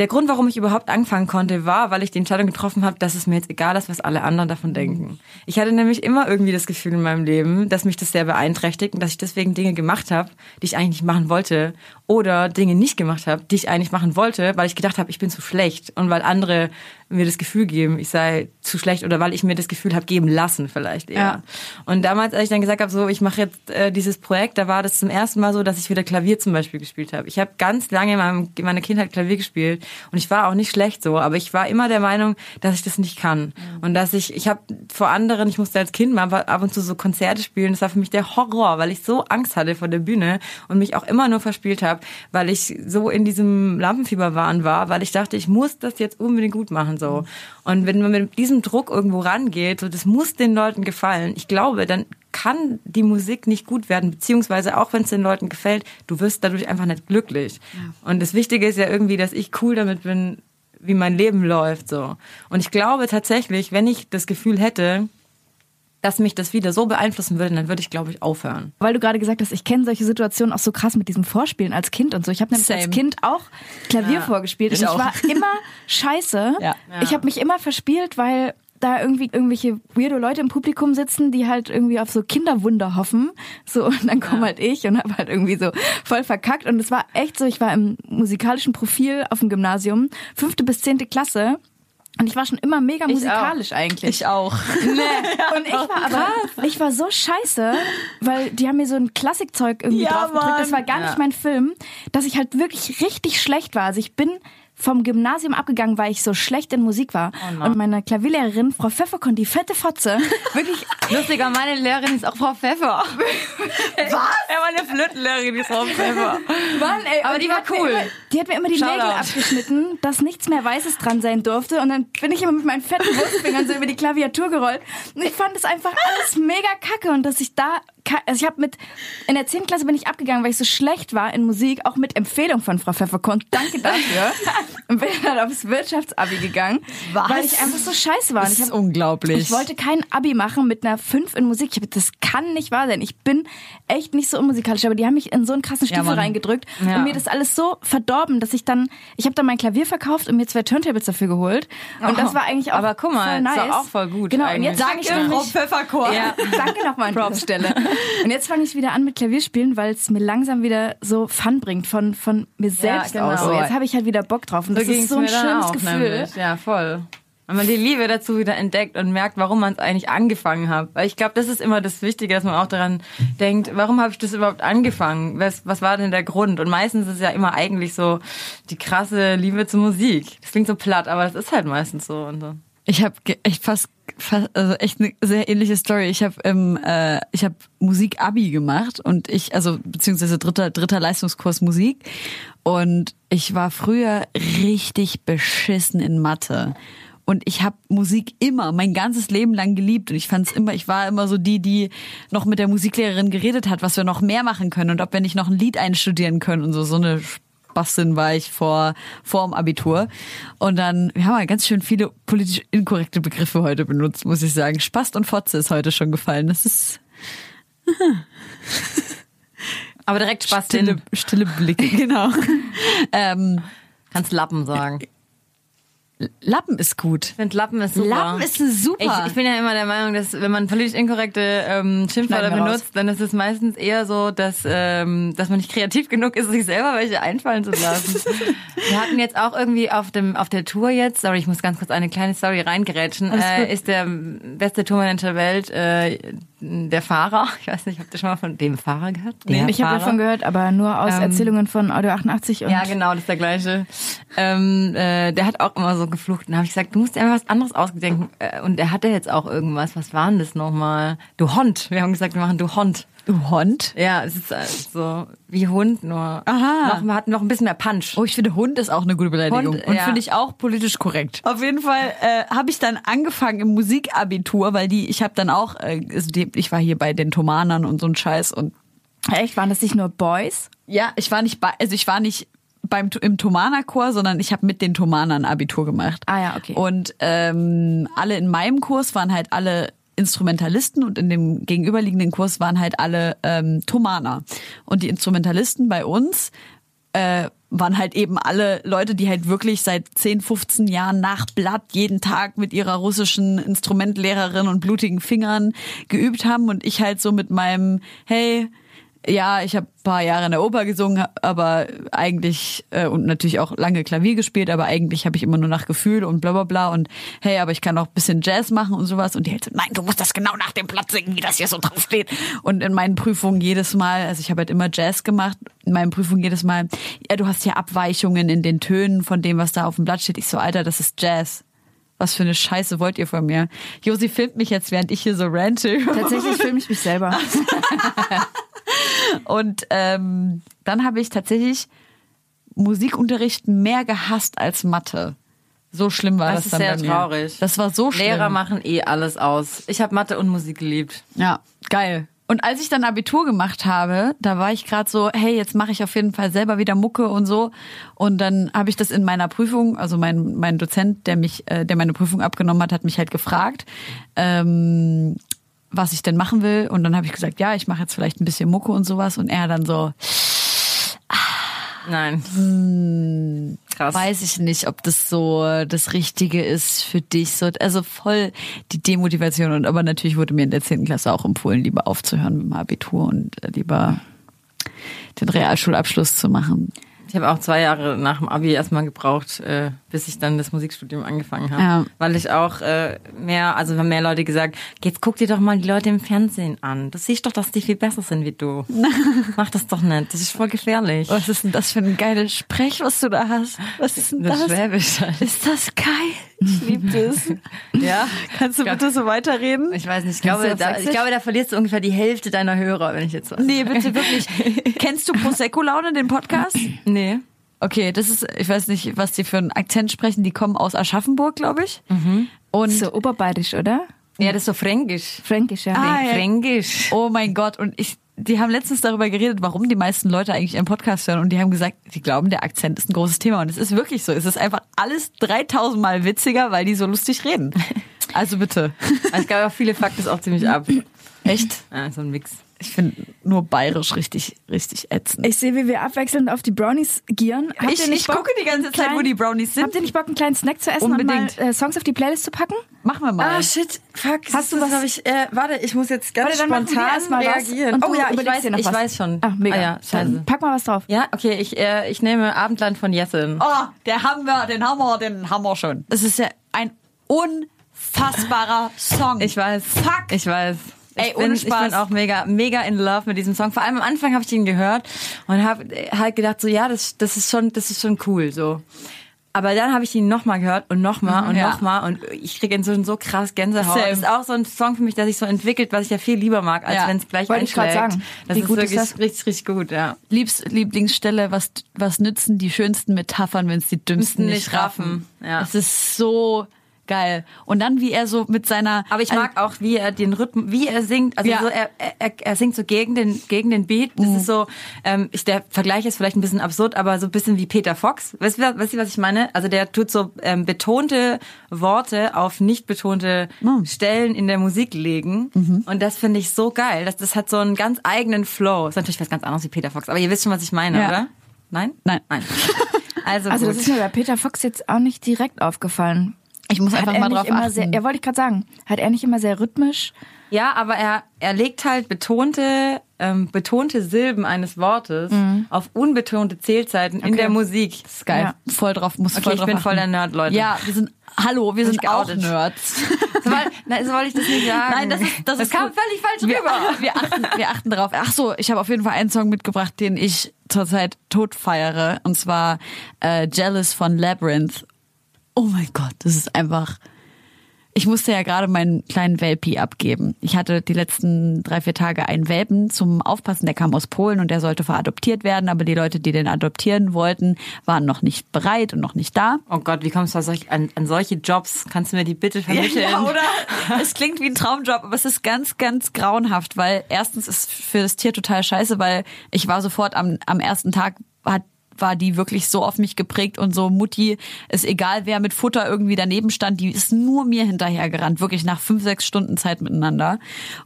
der Grund, warum ich überhaupt anfangen konnte, war, weil ich die Entscheidung getroffen habe, dass es mir jetzt egal ist, was alle anderen davon denken. Ich hatte nämlich immer irgendwie das Gefühl in meinem Leben, dass mich das sehr beeinträchtigt und dass ich deswegen Dinge gemacht habe, die ich eigentlich nicht machen wollte oder Dinge nicht gemacht habe, die ich eigentlich machen wollte, weil ich gedacht habe, ich bin zu schlecht und weil andere mir das Gefühl geben, ich sei zu schlecht oder weil ich mir das Gefühl habe geben lassen vielleicht eher. Ja. Und damals, als ich dann gesagt habe, so ich mache jetzt äh, dieses Projekt, da war das zum ersten Mal so, dass ich wieder Klavier zum Beispiel gespielt habe. Ich habe ganz lange in, meinem, in meiner Kindheit Klavier gespielt und ich war auch nicht schlecht so, aber ich war immer der Meinung, dass ich das nicht kann und dass ich, ich habe vor anderen, ich musste als Kind mal ab und zu so Konzerte spielen, das war für mich der Horror, weil ich so Angst hatte vor der Bühne und mich auch immer nur verspielt habe, weil ich so in diesem Lampenfieberwahn war, weil ich dachte, ich muss das jetzt unbedingt gut machen so. Und wenn man mit diesem Druck irgendwo rangeht, so das muss den Leuten gefallen, ich glaube, dann kann die Musik nicht gut werden, beziehungsweise auch wenn es den Leuten gefällt, du wirst dadurch einfach nicht glücklich. Und das Wichtige ist ja irgendwie, dass ich cool damit bin, wie mein Leben läuft so. Und ich glaube tatsächlich, wenn ich das Gefühl hätte, dass mich das wieder so beeinflussen würde, dann würde ich, glaube ich, aufhören. Weil du gerade gesagt hast, ich kenne solche Situationen auch so krass mit diesem Vorspielen als Kind und so. Ich habe nämlich Same. als Kind auch Klavier vorgespielt ich und ich auch. war immer scheiße. Ja. Ich habe mich immer verspielt, weil da irgendwie irgendwelche weirdo Leute im Publikum sitzen, die halt irgendwie auf so Kinderwunder hoffen. So und dann komme halt ich und habe halt irgendwie so voll verkackt und es war echt so, ich war im musikalischen Profil auf dem Gymnasium, fünfte bis zehnte Klasse. Und ich war schon immer mega musikalisch eigentlich. Ich auch. Und ich war aber, ich war so scheiße, weil die haben mir so ein Klassikzeug irgendwie Ja, draufgedrückt. Das war gar nicht mein Film, dass ich halt wirklich richtig schlecht war. Also ich bin vom Gymnasium abgegangen, weil ich so schlecht in Musik war. und meine Klavierlehrerin, Frau Pfefferkorn, die fette Fotze, wirklich, Lustiger, meine Lehrerin ist auch Frau Pfeffer. Was? Ja, meine Flötenlehrerin ist Frau Pfeffer. Mann, ey, Aber und die war cool. Immer, die hat mir immer die Shoutout. Nägel abgeschnitten, dass nichts mehr Weißes dran sein durfte. Und dann bin ich immer mit meinen fetten Wurstfingern so über die Klaviatur gerollt. Und ich fand das einfach alles mega kacke. Und dass ich da ke- also ich habe mit in der 10. Klasse bin ich abgegangen, weil ich so schlecht war in Musik, auch mit Empfehlung von Frau Pfefferkorn. Danke dafür. und bin dann aufs Wirtschaftsabi gegangen, Was? weil ich einfach so scheiße war. Und Das ist hab, unglaublich. ich wollte kein Abi machen mit einer 5 in Musik. Ich hab, das kann nicht wahr sein. Ich bin echt nicht so unmusikalisch, aber die haben mich in so einen krassen Ja, Stiefel Mann. reingedrückt Ja. und mir das alles so verdorben, dass ich dann, ich habe dann mein Klavier verkauft und mir zwei Turntables dafür geholt. Und das war eigentlich auch Aber guck mal, voll nice. auch voll gut Genau, und jetzt ich nämlich, Pfefferkorn. ja, danke nochmal an dieser Stelle. Und jetzt fange ich wieder an mit Klavierspielen, weil es mir langsam wieder so Fun bringt von, von mir selbst genau. aus. So, jetzt habe ich halt wieder Bock drauf. Und das ging's ist so ein schönes auch Gefühl. nämlich. Ja, voll. Wenn man die Liebe dazu wieder entdeckt und merkt, warum man es eigentlich angefangen hat. Weil ich glaube, das ist immer das Wichtige, dass man auch daran denkt, warum habe ich das überhaupt angefangen? Was, was war denn der Grund? Und meistens ist es ja immer eigentlich so die krasse Liebe zur Musik. Das klingt so platt, aber das ist halt meistens so. Und so. Ich habe echt fast, fast also echt eine sehr ähnliche Story. Ich habe ähm, äh, ich habe Musik Abi gemacht und ich also beziehungsweise dritter dritter Leistungskurs Musik und ich war früher richtig beschissen in Mathe. Und ich habe Musik immer mein ganzes Leben lang geliebt und ich fand es immer, ich war immer so die, die noch mit der Musiklehrerin geredet hat, was wir noch mehr machen können und ob wir nicht noch ein Lied einstudieren können und so so eine Basteln war ich vor, vor dem Abitur. Und dann, wir haben ja ganz schön viele politisch inkorrekte Begriffe heute benutzt, muss ich sagen. Spast und Fotze ist heute schon gefallen. Das ist Aber direkt Spaß stille, stille Blicke, genau. ähm, Kannst Lappen sagen. Lappen ist gut. Ich finde Lappen ist super. Lappen ist super. Ich, ich bin ja immer der Meinung, dass wenn man politisch inkorrekte ähm, Schimpfwörter wir raus. benutzt, dann ist es meistens eher so, dass, ähm, dass man nicht kreativ genug ist, sich selber welche einfallen zu lassen. wir hatten jetzt auch irgendwie auf dem auf der Tour jetzt, sorry, ich muss ganz kurz eine kleine Story reingerätschen, äh, ist der beste Tourmanager der Welt äh, der Fahrer. Ich weiß nicht, habt ihr schon mal von dem Fahrer gehört? Der ich habe davon gehört, aber nur aus Ähm, Erzählungen von Audio 88 und Ja, genau, das ist der gleiche. Ähm, äh, der hat auch immer so geflucht. Und da habe ich gesagt, du musst dir einfach was anderes ausdenken. Äh, und er hatte jetzt auch irgendwas. Was war denn das nochmal? Du Hond. Wir haben gesagt, wir machen du Hond. Hund? Ja, es ist äh, so wie Hund, nur Aha. noch, wir hatten noch ein bisschen mehr Punch. Oh, ich finde Hund ist auch eine gute Beleidigung. Hund, und ja. finde ich auch politisch korrekt. Auf jeden Fall äh, habe ich dann angefangen im Musikabitur, weil die, ich habe dann auch, äh, also ich war hier bei den Thomanern und so ein Scheiß und echt, waren das nicht nur Boys? Ja, ich war nicht bei, also ich war nicht beim im Thomaner-Chor, sondern ich habe mit den Thomanern Abitur gemacht. Ah ja, okay. Und ähm, alle in meinem Kurs waren halt alle Instrumentalisten und in dem gegenüberliegenden Kurs waren halt alle ähm, Thomaner. Und die Instrumentalisten bei uns äh, waren halt eben alle Leute, die halt wirklich seit 10, 15 Jahren nach Blatt jeden Tag mit ihrer russischen Instrumentlehrerin und blutigen Fingern geübt haben und ich halt so mit meinem, hey, ja, ich habe paar Jahre in der Oper gesungen, aber eigentlich äh, und natürlich auch lange Klavier gespielt, aber eigentlich habe ich immer nur nach Gefühl und bla bla bla und hey, aber ich kann auch ein bisschen Jazz machen und sowas und die halt so, nein, du musst das genau nach dem Blatt singen, wie das hier so drauf steht. Und in meinen Prüfungen jedes Mal, also ich habe halt immer Jazz gemacht, in meinen Prüfungen jedes Mal, ja, du hast hier Abweichungen in den Tönen von dem, was da auf dem Blatt steht. Ich so, Alter, das ist Jazz. Was für eine Scheiße wollt ihr von mir? Josi filmt mich jetzt, während ich hier so rante. Tatsächlich filme ich mich selber. Und ähm, dann habe ich tatsächlich Musikunterricht mehr gehasst als Mathe. So schlimm war das, Das ist dann sehr bei mir. traurig. Das war so schlimm. Lehrer machen eh alles aus. Ich habe Mathe und Musik geliebt. Ja, geil. Und als ich dann Abitur gemacht habe, da war ich gerade so, hey, jetzt mache ich auf jeden Fall selber wieder Mucke und so. Und dann habe ich das in meiner Prüfung, also mein, mein Dozent, der mich, äh, der meine Prüfung abgenommen hat, hat mich halt gefragt, ähm, was ich denn machen will. Und dann habe ich gesagt, ja, ich mache jetzt vielleicht ein bisschen Mucke und sowas. Und er dann so, Nein. Krass. weiß ich nicht, ob das so das Richtige ist für dich. So, also voll die Demotivation. Und aber natürlich wurde mir in der 10. Klasse auch empfohlen, lieber aufzuhören mit dem Abitur und äh, lieber den Realschulabschluss zu machen. Ich habe auch zwei Jahre nach dem Abi erstmal gebraucht, äh, bis ich dann das Musikstudium angefangen habe. Ja. Weil ich auch äh, mehr, also haben mehr Leute gesagt, jetzt guck dir doch mal die Leute im Fernsehen an. Du siehst doch, dass die viel besser sind wie du. Mach das doch nicht. Das ist voll gefährlich. Was ist denn das für ein geiles Sprech, was du da hast? Was ist denn Das das? ist Schwäbisch. Ist das geil? Ich liebe das. Ja. Kannst du Gott. bitte so weiterreden? Ich weiß nicht, ich glaube, da, ich glaube, da verlierst du ungefähr die Hälfte deiner Hörer, wenn ich jetzt was. Nee, bitte wirklich. Kennst du Prosecco-Laune, den Podcast? Nee. Okay, das ist, ich weiß nicht, was die für einen Akzent sprechen. Die kommen aus Aschaffenburg, glaube ich. Und So oberbayerisch, oder? Ja, das ist so fränkisch. Fränkisch, ja. Ah, ja. Fränkisch. Oh mein Gott. Und ich, die haben letztens darüber geredet, warum die meisten Leute eigentlich ihren Podcast hören. Und die haben gesagt, die glauben, der Akzent ist ein großes Thema. Und es ist wirklich so. Es ist einfach alles 3000 Mal witziger, weil die so lustig reden. Also bitte. Es gab auch viele Fakten auch ziemlich ab. Echt? Ja, so ein Mix. Ich finde nur bayerisch richtig, richtig ätzend. Ich sehe, wie wir abwechselnd auf die Brownies gieren. Habt Ich- ihr nicht ich Bock, gucke die ganze Zeit, kleinen- wo die Brownies sind. Habt ihr nicht Bock, einen kleinen Snack zu essen Unbedingt. und mal äh, Songs auf die Playlist zu packen? Machen wir mal. Ah, shit. Fuck. Hast du was- Hab ich, äh, warte, ich muss jetzt ganz Warte, spontan reagieren. und oh ja, ich weiß, ich was. weiß schon. Ah, mega. Ah, ja, scheiße. Dann pack mal was drauf. Ja, okay, ich, äh, ich nehme Abendland von Jessen. Oh, der haben wir, den haben wir, den haben wir schon. Es ist ja ein unfassbarer Song. Ich weiß. Fuck. Ich weiß. Ey, ich bin, ohne Ich bin auch mega, mega in love mit diesem Song. Vor allem am Anfang habe ich ihn gehört und habe halt gedacht, so ja, das, das ist schon, das ist schon cool, so. Aber dann habe ich ihn nochmal gehört und nochmal und Ja. nochmal und ich kriege inzwischen so krass Gänsehaut. Same. Das ist auch so ein Song für mich, der sich so entwickelt, was ich ja viel lieber mag, als Ja. wenn es gleich Wollte ich einschlägt. sagen. Das Wie ist gut ist wirklich das? richtig, richtig gut, ja. Liebs, Lieblingsstelle, was, was nützen die schönsten Metaphern, wenn es die dümmsten nicht nicht raffen. raffen. Ja. Es ist so geil. Und dann, wie er so mit seiner... Aber ich mag auch, wie er den Rhythmus, wie er singt. Also Ja. so, er, er, er singt so gegen den, gegen den Beat. Das ist so, ähm, ich, der Vergleich ist vielleicht ein bisschen absurd, aber so ein bisschen wie Peter Fox. Weißt du, weißt du was ich meine? Also der tut so ähm, betonte Worte auf nicht betonte Stellen in der Musik legen. Und das finde ich so geil. Das, das hat so einen ganz eigenen Flow. Ist natürlich was ganz anderes wie Peter Fox, aber ihr wisst schon, was ich meine, Ja. oder? Nein? Nein. Nein. Also, Also gut. das ist mir bei Peter Fox jetzt auch nicht direkt aufgefallen. Ich muss Hat einfach er mal drauf immer achten. Sehr, ja, wollte ich gerade sagen. Hat er nicht immer sehr rhythmisch? Ja, aber er, er legt halt betonte, ähm, betonte Silben eines Wortes auf unbetonte Zählzeiten in Okay. der Musik. Das ist geil. Voll drauf, muss Okay, voll ich drauf bin achten. voll der Nerd, Leute. Ja, wir sind, hallo, wir sind auch. Nerds. So, weil, nein, so wollte ich das nicht sagen. Nein, das ist, das, ist kam gut. völlig falsch wir, rüber. Wir achten, wir achten drauf. Ach so, ich habe auf jeden Fall einen Song mitgebracht, den ich zurzeit tot feiere. Und zwar äh, Jealous von Labyrinth. Oh mein Gott, das ist einfach. Ich musste ja gerade meinen kleinen Welpi abgeben. Ich hatte die letzten drei, vier Tage einen Welpen zum Aufpassen, der kam aus Polen und der sollte veradoptiert werden, aber die Leute, die den adoptieren wollten, waren noch nicht bereit und noch nicht da. Oh Gott, wie kommst du an an solche Jobs? Kannst du mir die bitte vermitteln? Ja, oder? es klingt wie ein Traumjob, aber es ist ganz, ganz grauenhaft, weil erstens ist für das Tier total scheiße, weil ich war sofort am, am ersten Tag, hat, war die wirklich so auf mich geprägt und so Mutti, ist egal wer mit Futter irgendwie daneben stand, die ist nur mir hinterhergerannt, wirklich nach fünf, sechs Stunden Zeit miteinander.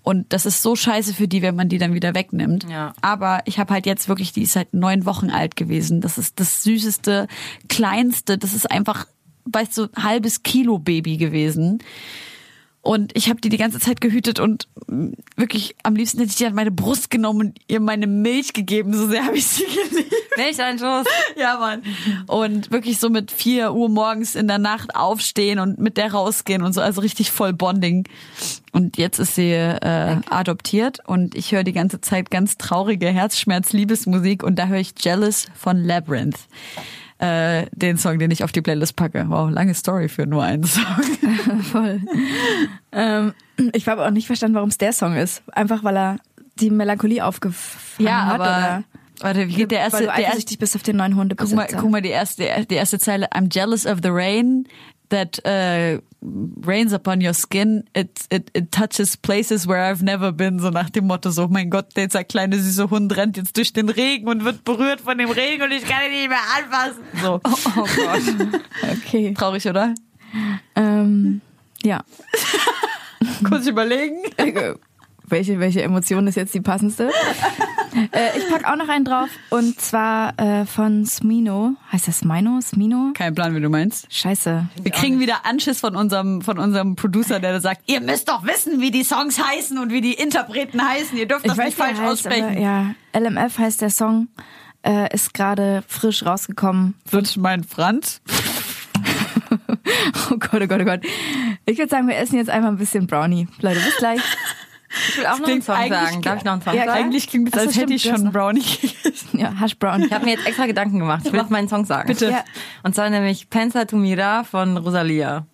Und das ist so scheiße für die, wenn man die dann wieder wegnimmt. Ja. Aber ich habe halt jetzt wirklich, die ist halt neun Wochen alt gewesen. Das ist das süßeste, kleinste, das ist einfach, weißt du, halbes Kilo Baby gewesen. Und ich habe die die ganze Zeit gehütet und mm, wirklich am liebsten hätte ich die an meine Brust genommen und ihr meine Milch gegeben. So sehr habe ich sie geliebt. Milch ein Schuss. Ja, Mann. Und wirklich so mit vier Uhr morgens in der Nacht aufstehen und mit der rausgehen und so. Also richtig voll Bonding. Und jetzt ist sie äh, adoptiert und ich höre die ganze Zeit ganz traurige Herzschmerz-Liebesmusik und da höre ich Jealous von Labyrinth. Äh, den Song, den ich auf die Playlist packe. Wow, lange Story für nur einen Song. Voll. ähm, ich habe auch nicht verstanden, warum es der Song ist. Einfach weil er die Melancholie aufgefangen Ja, hat. aber oder warte, wie geht der erste? weil du Der erste bist auf den neuen Hundebesitzer. guck mal, guck mal die erste, die erste Zeile. I'm jealous of the rain that uh, rains upon your skin. It, it, it touches places where I've never been. So nach dem Motto so, mein Gott, dieser kleine süße Hund rennt jetzt durch den Regen und wird berührt von dem Regen und ich kann ihn nicht mehr anfassen. So. Oh Gott. Okay. Traurig, oder? Ähm, ja. Kurz überlegen. Welche, welche Emotion ist jetzt die passendste? äh, ich pack auch noch einen drauf und zwar äh, von Smino. Heißt das Smino? Smino? Kein Plan, wie du meinst. Scheiße. Wir kriegen wieder Anschiss von unserem, von unserem Producer, der da sagt, ihr müsst doch wissen, wie die Songs heißen und wie die Interpreten heißen. Ihr dürft das nicht wie er falsch heißt, aussprechen. Aber, ja, LMF heißt der Song. Äh, ist gerade frisch rausgekommen. Wird mein Franz? Oh Gott, oh Gott, oh Gott. Ich würde sagen, wir essen jetzt einmal ein bisschen Brownie. Leute, bis gleich. Ich will auch noch einen Song sagen. Darf ich noch einen Song Ja, sagen? Eigentlich klingt es, als hätte ich schon noch- Brownie gegessen. Ja, Hash Brown. Ich habe mir jetzt extra Gedanken gemacht. Ich will jetzt meinen Song sagen. Bitte. Ja. Und zwar nämlich Pensa tu Mira von Rosalia.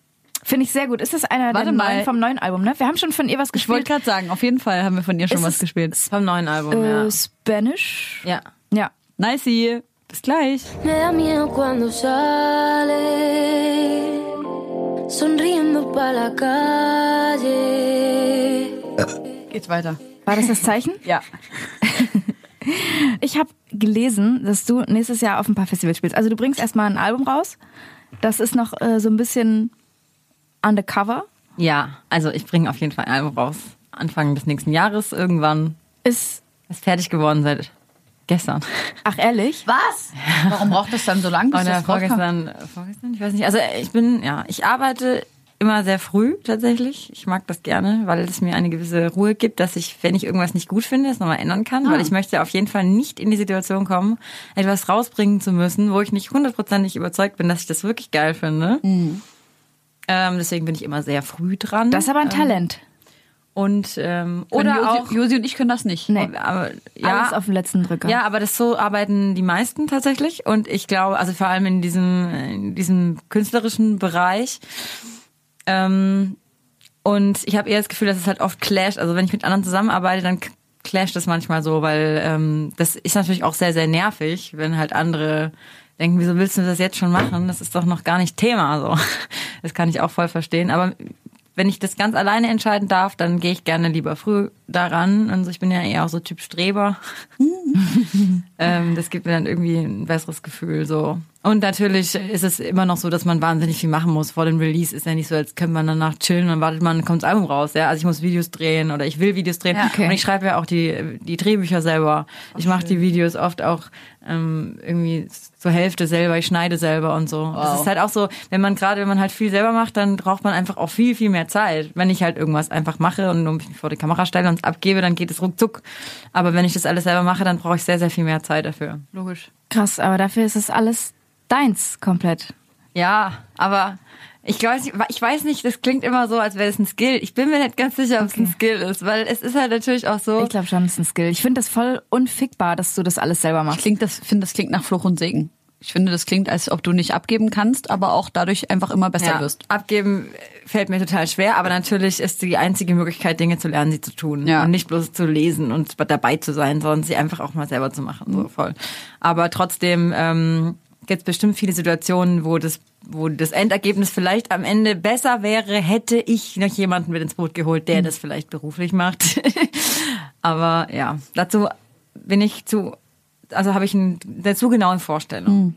Finde ich sehr gut. Ist das einer Warte der mal. neuen, vom neuen Album, ne? Wir haben schon von ihr was Ich wollte gespielt. gerade sagen, auf jeden Fall haben wir von ihr schon Ist was es- gespielt. Vom neuen Album, ja. Äh, Spanish. Ja. Ja. Nicey. Bis gleich. Me da miedo cuando sale, sonriendo pa' la calle. Geht weiter. War das das Zeichen? Ja. Ich habe gelesen, dass du nächstes Jahr auf ein paar Festivals spielst. Also du bringst erstmal ein Album raus. Das ist noch äh, so ein bisschen undercover. Ja, also ich bringe auf jeden Fall ein Album raus. Anfang des nächsten Jahres irgendwann. Ist, Ist fertig geworden seit gestern. ach ehrlich? Was? Warum braucht das dann so lange, bis Oder das rauskommt? vorgestern, vorgestern, ich weiß nicht. Also ich bin, ja, ich arbeite immer sehr früh tatsächlich. Ich mag das gerne, weil es mir eine gewisse Ruhe gibt, dass ich, wenn ich irgendwas nicht gut finde, es nochmal ändern kann. Weil ich möchte auf jeden Fall nicht in die Situation kommen, etwas rausbringen zu müssen, wo ich nicht hundertprozentig überzeugt bin, dass ich das wirklich geil finde. Ähm, deswegen bin ich immer sehr früh dran. Das ist aber ein Talent. und ähm, Oder Josi, auch Josi und ich können das nicht. Nee. aber, ja, Alles auf den letzten Drücker. Ja, aber das so arbeiten die meisten tatsächlich. Und ich glaube, also vor allem in diesem, in diesem künstlerischen Bereich. Ähm, und ich habe eher das Gefühl, dass es halt oft clasht. Also wenn ich mit anderen zusammenarbeite, dann clasht das manchmal so, weil ähm, das ist natürlich auch sehr, sehr nervig, wenn halt andere denken, wieso willst du das jetzt schon machen? Das ist doch noch gar nicht Thema. So, das kann ich auch voll verstehen. Aber wenn ich das ganz alleine entscheiden darf, dann gehe ich gerne lieber früh daran. Also ich bin ja eher auch so Typ Streber. ähm, das gibt mir dann irgendwie ein besseres Gefühl. so. Und natürlich ist es immer noch so, dass man wahnsinnig viel machen muss. Vor dem Release ist ja nicht so, als könnte man danach chillen und dann wartet man, dann kommt das Album raus. Ja? Also ich muss Videos drehen oder ich will Videos drehen. Ja, okay. Und ich schreibe ja auch die, die Drehbücher selber. ich mache die Videos oft auch ähm, irgendwie zur Hälfte selber, ich schneide selber und so. Das Wow. ist halt auch so, wenn man gerade, wenn man halt viel selber macht, dann braucht man einfach auch viel, viel mehr Zeit. Wenn ich halt irgendwas einfach mache und nur mich vor die Kamera stelle und es abgebe, dann geht es ruckzuck. Aber wenn ich das alles selber mache, dann brauche ich sehr, sehr viel mehr Zeit dafür. Logisch. Krass, aber dafür ist es alles deins komplett. Ja, aber ich weiß, nicht- ich weiß nicht, das klingt immer so, als wäre es ein Skill. Ich bin mir nicht ganz sicher, ob es ein Skill ist, weil es ist halt natürlich auch so. Ich glaube schon, es ist ein Skill. Ich finde das voll unfickbar, dass du das alles selber machst. Klingt das, finde, das klingt nach Fluch und Segen. Ich finde, das klingt, als ob du nicht abgeben kannst, aber auch dadurch einfach immer besser ja, wirst. abgeben fällt mir total schwer, aber natürlich ist die einzige Möglichkeit, Dinge zu lernen, sie zu tun. Ja. Und nicht bloß zu lesen und dabei zu sein, sondern sie einfach auch mal selber zu machen. So voll. Aber trotzdem ähm, gibt es bestimmt viele Situationen, wo das, wo das Endergebnis vielleicht am Ende besser wäre, hätte ich noch jemanden mit ins Boot geholt, der das vielleicht beruflich macht. aber ja, dazu bin ich zu, also habe ich ein, eine zu genaue Vorstellung.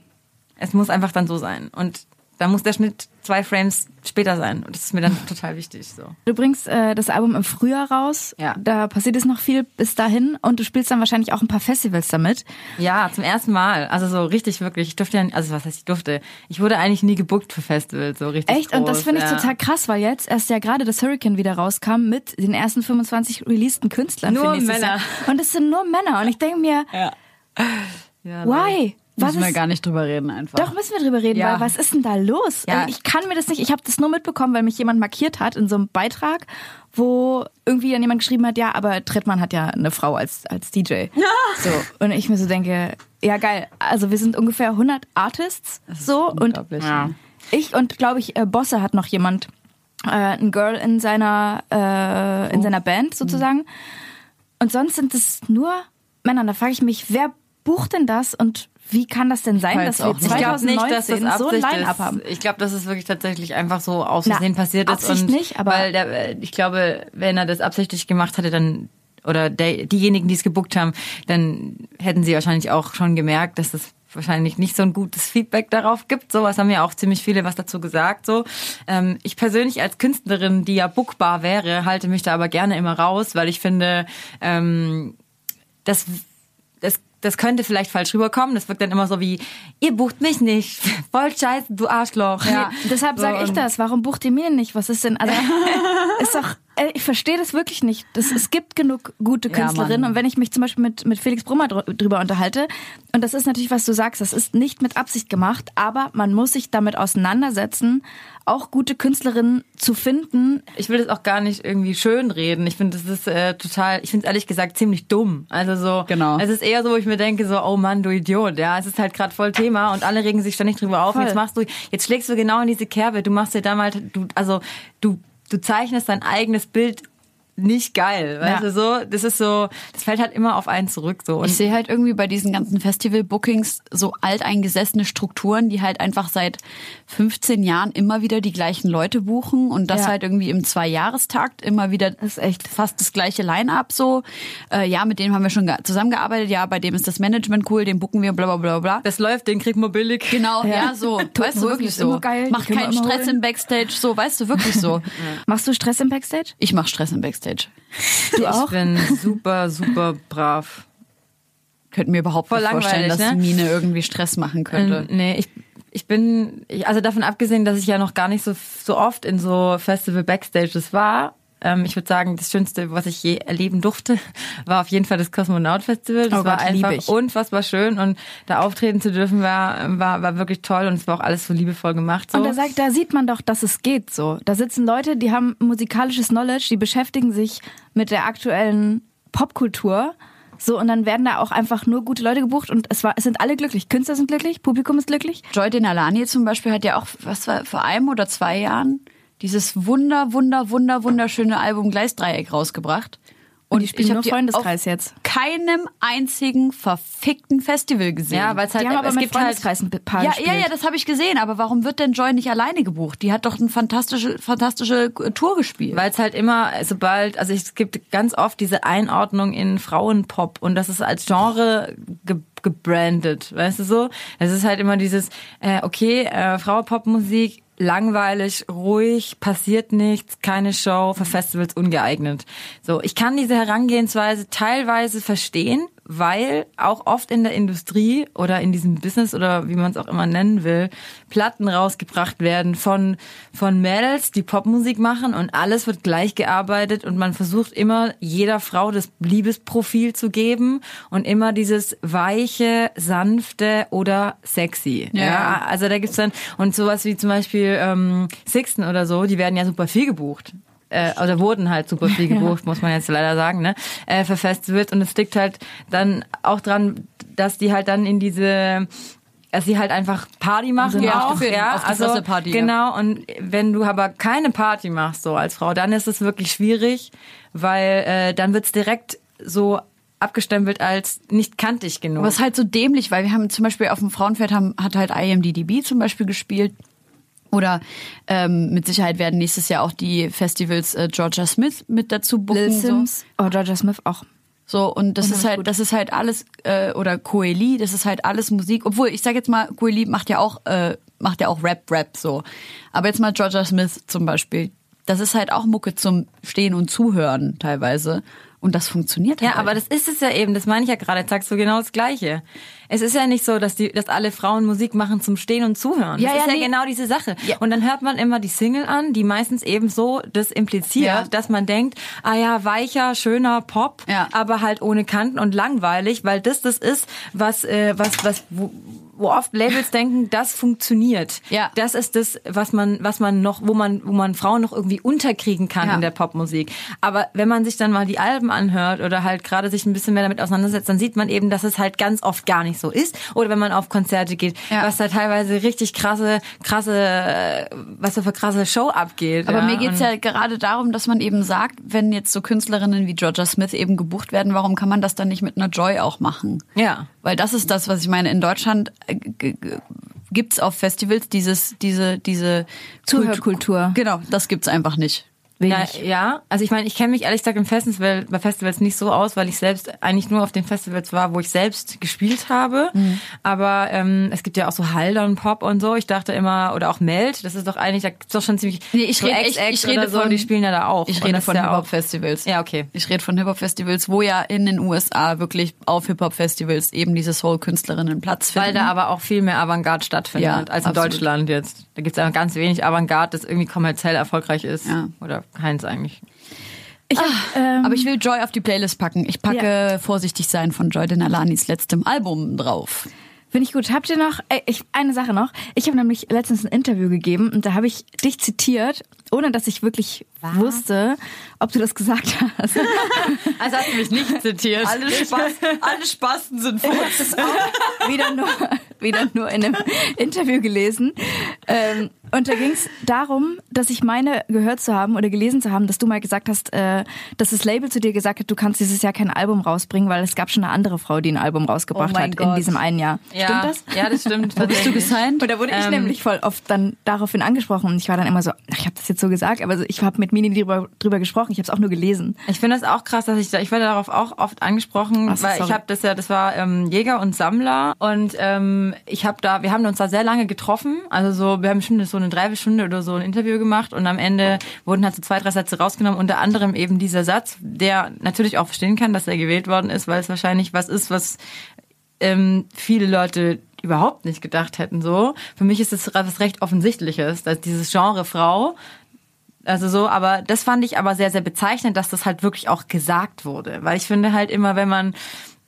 Es muss einfach dann so sein. Und da muss der Schnitt zwei Frames später sein. Und das ist mir dann total wichtig. So. Du bringst äh, das Album im Frühjahr raus. Ja. Da passiert es noch viel bis dahin und du spielst dann wahrscheinlich auch ein paar Festivals damit. Ja, zum ersten Mal. Also so richtig wirklich. Ich durfte ja, also was heißt ich durfte? Ich wurde eigentlich nie gebuckt für Festivals, so richtig. Echt? und das groß, finde ich ja. total krass, weil jetzt erst ja gerade das Hurricane wieder rauskam mit den ersten 25 releaseden Künstlern Nur Männer. Jahr. Und es sind nur Männer. Und ich denke mir, Ja, why? Was Müssen wir ist, gar nicht drüber reden einfach. doch müssen wir drüber reden, Ja. weil was ist denn da los? Ja. Also ich kann mir das nicht, ich habe das nur mitbekommen, weil mich jemand markiert hat in so einem Beitrag, wo irgendwie dann jemand geschrieben hat, ja, aber Trettmann hat ja eine Frau als, als DJ. So. Und ich mir so denke, ja geil, also wir sind ungefähr 100 Artists so und Unglaublich. Ja. ich und glaube ich äh, Bosse hat noch jemand äh, ein Girl in seiner äh, in seiner Band sozusagen und sonst sind es nur Männer da frage ich mich wer bucht denn das und wie kann das denn sein weiß dass wir auch nicht. Ich glaube 2019 nicht, dass das so ein Line-Up haben Ich glaube, dass es wirklich tatsächlich einfach so aus Versehen passiert ist. Absicht und nicht, aber- weil der, ich glaube, wenn er das absichtlich gemacht hatte, dann oder der, diejenigen, die es gebuckt haben, dann hätten sie wahrscheinlich auch schon gemerkt, dass es wahrscheinlich nicht so ein gutes Feedback darauf gibt. So, es haben ja auch ziemlich viele was dazu gesagt. So, ähm, ich persönlich als Künstlerin, die ja bookbar wäre, halte mich da aber gerne immer raus, weil ich finde, ähm, das, das, könnte vielleicht falsch rüberkommen. Das wirkt dann immer so wie, ihr bucht mich nicht. Voll scheiße, du Arschloch. ja deshalb So, sage ich das warum bucht ihr mir nicht was ist denn also ist doch ich verstehe das wirklich nicht. Das, es gibt genug gute Ja, Künstlerinnen Mann. und wenn ich mich zum Beispiel mit, mit Felix Brummer dr drüber unterhalte, und das ist natürlich, was du sagst, das ist nicht mit Absicht gemacht, aber man muss sich damit auseinandersetzen, auch gute Künstlerinnen zu finden. Ich will das auch gar nicht irgendwie schön reden. Ich finde, das ist äh, total, ich finde es ehrlich gesagt ziemlich dumm. Also so, Genau. es ist eher so, wo ich mir denke, so, oh Mann, du Idiot, ja, es ist halt gerade voll Thema und alle regen sich ständig drüber auf. Voll. Jetzt machst du, jetzt schlägst du genau in diese Kerbe. Du machst dir damals, du, also du, du zeichnest dein eigenes Bild nicht geil, weißt Ja. du so? Das ist so, das fällt halt immer auf einen zurück so. Und Ich sehe halt irgendwie bei diesen ganzen Festival-Bookings so alteingesessene Strukturen, die halt einfach seit 15 Jahren immer wieder die gleichen Leute buchen und das Ja. halt irgendwie im Zweijahrestakt immer wieder Das ist echt. fast das gleiche Line-up so. Äh, ja, mit dem haben wir schon ge- zusammengearbeitet. Ja, bei dem ist das Management cool, den bucken wir, bla bla bla bla. das läuft, den kriegt man billig. Genau, ja, Ja. so. Weißt du, wirklich so. geil, Mach keinen Stress holen. im Backstage, so, weißt du, wirklich so. Machst du Stress im Backstage? Ich mach Stress im Backstage. Du auch? Ich bin super, super brav. Könnte mir überhaupt Voll nicht vorstellen, dass ne? Mine irgendwie Stress machen könnte. Ähm, nee, ich, ich bin, ich, also davon abgesehen, dass ich ja noch gar nicht so, so oft in so Festival Backstages war. Ähm, ich würde sagen, das Schönste, was ich je erleben durfte, war auf jeden Fall das Kosmonaut Festival. Das Oh war Gott, einfach unfassbar schön und da auftreten zu dürfen war, war, war wirklich toll und es war auch alles so liebevoll gemacht. So. Und da sagt, da sieht man doch, dass es geht so. Da sitzen Leute, die haben musikalisches Knowledge, die beschäftigen sich mit der aktuellen Popkultur. So, und dann werden da auch einfach nur gute Leute gebucht und es war, es sind alle glücklich. Künstler sind glücklich, Publikum ist glücklich. Joy Denalani zum Beispiel hat ja auch, was war, vor einem oder zwei Jahren dieses wunder, wunder, wunder, wunderschöne Album Gleisdreieck rausgebracht. Und spielen ich hab nur Freundeskreis auf jetzt. keinem einzigen verfickten Festival gesehen. ja, weil es halt, Die haben aber es mit gibt halt, Freundeskreis ein paar ja, gespielt. ja, ja, das habe ich gesehen. Aber warum wird denn Joy nicht alleine gebucht? Die hat doch eine fantastische, fantastische Tour gespielt. Weil es halt immer, sobald, also es gibt ganz oft diese Einordnung in Frauenpop und das ist als Genre ge gebrandet, weißt du so? Es ist halt immer dieses, äh, okay, äh, Frauenpopmusik, langweilig, ruhig, passiert nichts, keine Show, für Festivals ungeeignet. So, ich kann diese Herangehensweise teilweise verstehen, weil auch oft in der Industrie oder in diesem Business oder wie man es auch immer nennen will, Platten rausgebracht werden von, von Mädels, die Popmusik machen und alles wird gleich gearbeitet und man versucht immer jeder Frau das Liebesprofil zu geben und immer dieses weiche, sanfte oder sexy. Ja. Ja. also da gibt's dann, und sowas wie zum Beispiel ähm, Sixten oder so, die werden ja super viel gebucht äh, oder wurden halt super viel gebucht, muss man jetzt leider sagen, ne, äh, für Festivals. Und es liegt halt dann auch dran, dass die halt dann in diese dass sie halt einfach Party machen Ja, auch, auf jeden- ja, also Party, ja. genau. Und wenn du aber keine Party machst so als Frau, dann ist es wirklich schwierig, weil äh, dann wird's direkt so abgestempelt als nicht kantig genug. Aber es ist halt so dämlich, weil wir haben zum Beispiel auf dem Frauenfeld haben, hat halt IMDDB zum Beispiel gespielt. Oder ähm, mit Sicherheit werden nächstes Jahr auch die Festivals äh, Georgia Smith mit dazu booken. Lil so. Sims. Oh, Georgia Smith auch. So, und das ist Unheimlich halt, gut. das ist halt alles, äh, oder Coeli, das ist halt alles Musik. Obwohl, ich sag jetzt mal, Coeli macht ja auch, äh, macht ja auch Rap, Rap, so. Aber jetzt mal Georgia Smith zum Beispiel. Das ist halt auch Mucke zum Stehen und Zuhören teilweise. Und das funktioniert halt. Ja, aber das ist es ja eben, das meine ich ja gerade, jetzt sagst du genau das Gleiche. Es ist ja nicht so, dass die, dass alle Frauen Musik machen zum Stehen und Zuhören. Ja, das ist ja, ja nee. genau diese Sache. Ja. Und dann hört man immer die Single an, die meistens eben so das impliziert, Ja. dass man denkt, ah ja, weicher, schöner Pop, Ja. aber halt ohne Kanten und langweilig, weil das das ist, was, äh, was, was, wo, wo oft Labels denken, das funktioniert. Ja. Das ist das, was man, was man noch, wo man, wo man Frauen noch irgendwie unterkriegen kann Ja. in der Popmusik. Aber wenn man sich dann mal die Alben anhört oder halt gerade sich ein bisschen mehr damit auseinandersetzt, dann sieht man eben, dass es halt ganz oft gar nicht so ist. Oder wenn man auf Konzerte geht, Ja. was da teilweise richtig krasse, krasse, äh, was da für krasse Show abgeht. Aber ja. mir geht's ja gerade darum, dass man eben sagt, wenn jetzt so Künstlerinnen wie Georgia Smith eben gebucht werden, warum kann man das dann nicht mit einer Joy auch machen? Ja. Weil das ist das, was ich meine. In Deutschland gibt's auf Festivals dieses, diese, diese Zuhörkultur. Genau, das gibt's einfach nicht. Na, ja, also ich meine, ich kenne mich ehrlich gesagt im Festival, bei Festivals nicht so aus, weil ich selbst eigentlich nur auf den Festivals war, wo ich selbst gespielt habe. Mhm. Aber ähm, es gibt ja auch so Haldern Pop und so. Ich dachte immer, oder auch Meld, das ist doch eigentlich, da gibt's doch schon ziemlich Nee, ich so rede- ich- ich rede so, von- die spielen ja da auch. Ich rede von ja Hip-Hop-Festivals. Ja, okay. Ich rede von Hip-Hop-Festivals, wo ja in den USA wirklich auf Hip-Hop-Festivals eben diese Soul-Künstlerinnen Platz finden. Weil da aber auch viel mehr Avantgarde stattfindet Ja, als in absolut. Deutschland jetzt. Da gibt's einfach ganz wenig Avantgarde, das irgendwie kommerziell erfolgreich ist. Ja. Oder keins eigentlich. Ich hab, ähm, aber ich will Joy auf die Playlist packen. Ich packe Vorsichtig sein von Joy Denalanis letztem Album drauf. Finde ich gut. Habt ihr noch, ey, ich, eine Sache noch. Ich habe nämlich letztens ein Interview gegeben und da habe ich dich zitiert, ohne dass ich wirklich wusste, ob du das gesagt hast. Also hast du mich nicht zitiert. Alle, Spaß, alle Spasten sind Ich habe das auch wieder nur, wieder nur in einem Interview gelesen. ähm, und da ging es darum, dass ich meine gehört zu haben oder gelesen zu haben, dass du mal gesagt hast, äh, dass das Label zu dir gesagt hat, du kannst dieses Jahr kein Album rausbringen, weil es gab schon eine andere Frau, die ein Album rausgebracht Oh hat in Gott. diesem einen Jahr. Ja, Stimmt das? Ja, das stimmt. Wo bist du gesigned? Und da wurde ich Ähm, nämlich voll oft dann daraufhin angesprochen und ich war dann immer so, ach, ich habe das jetzt so gesagt, aber ich habe mit Mini drüber, drüber gesprochen, ich habe es auch nur gelesen. Ich finde das auch krass, dass ich da, ich werde darauf auch oft angesprochen, Ach weil sorry. ich habe das ja, das war ähm, Jäger und Sammler und ähm, ich habe da, wir haben uns da sehr lange getroffen, also so, wir haben schon so eine Dreiviertelstunde oder so ein Interview gemacht und am Ende wurden halt so zwei, drei Sätze rausgenommen, unter anderem eben dieser Satz, der natürlich auch verstehen kann, dass er gewählt worden ist, weil es wahrscheinlich was ist, was ähm, viele Leute überhaupt nicht gedacht hätten so. Für mich ist es was recht offensichtliches, dass dieses Genre Frau also so, aber das fand ich aber sehr, sehr bezeichnend, dass das halt wirklich auch gesagt wurde. Weil ich finde halt immer, wenn man,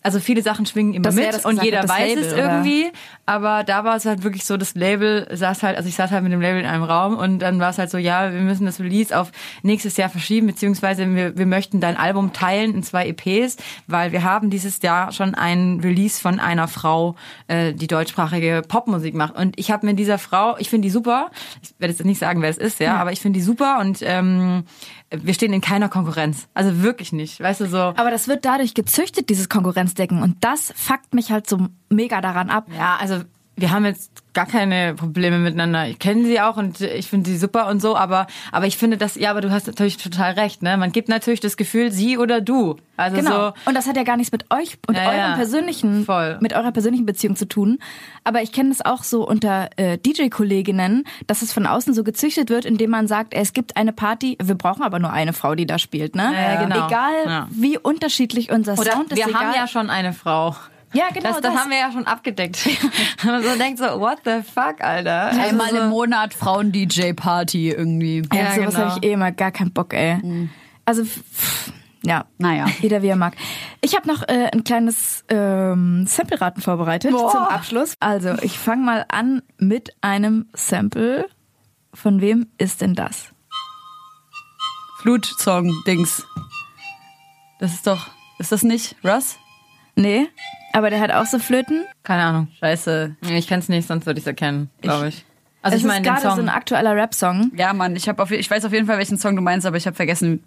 also viele Sachen schwingen immer wer mit das und jeder das weiß Label, es oder? irgendwie. Aber da war es halt wirklich so, das Label saß halt, also ich saß halt mit dem Label in einem Raum und dann war es halt so, ja, wir müssen das Release auf nächstes Jahr verschieben, beziehungsweise wir, wir möchten dein Album teilen in zwei EPs, weil wir haben dieses Jahr schon ein Release von einer Frau, äh, die deutschsprachige Popmusik macht. Und ich habe mit dieser Frau, ich finde die super, ich werde jetzt nicht sagen, wer es ist, ja, aber ich finde die super und ähm, wir stehen in keiner Konkurrenz. Also wirklich nicht. Weißt du so. Aber das wird dadurch gezüchtet, dieses Konkurrenzdecken und das fuckt mich halt so mega daran ab. Ja, also wir haben jetzt gar keine Probleme miteinander. Ich kenne sie auch und ich finde sie super und so, aber aber ich finde das ja, aber du hast natürlich total recht, ne? Man gibt natürlich das Gefühl, sie oder du. Also Genau. so Und das hat ja gar nichts mit euch und Ja, eurem ja. persönlichen, Voll. mit eurer persönlichen Beziehung zu tun. Aber ich kenne das auch so unter äh, DJ-Kolleginnen, dass es von außen so gezüchtet wird, indem man sagt, es gibt eine Party, wir brauchen aber nur eine Frau, die da spielt, ne? Ja, genau. Egal wie unterschiedlich unser oder Sound ist. wir egal. haben ja schon eine Frau. Ja, genau, Das, das, das. haben wir ja schon abgedeckt. Man so denkt so, what the fuck, Alter? Einmal also so, im Monat Frauen-DJ-Party irgendwie. ja, Ja, sowas genau. habe ich eh immer gar keinen Bock, ey. Also pff, ja. Naja. Jeder wie er mag. Ich habe noch äh, ein kleines ähm, Sample-Raten vorbereitet Boah. zum Abschluss. Also, ich fange mal an mit einem Sample. Von wem ist denn das? Flutsong-Dings. Das ist doch. Ist das nicht Russ? Nee, aber der hat auch so Flöten. Keine Ahnung. Scheiße. Nee, Ich kenn's nicht, sonst würde ich's erkennen, glaube ich. Also es ich meine ist gerade so ein aktueller Rap-Song. Ja, Mann, ich, hab auf, ich weiß auf jeden Fall, welchen Song du meinst, aber ich habe vergessen,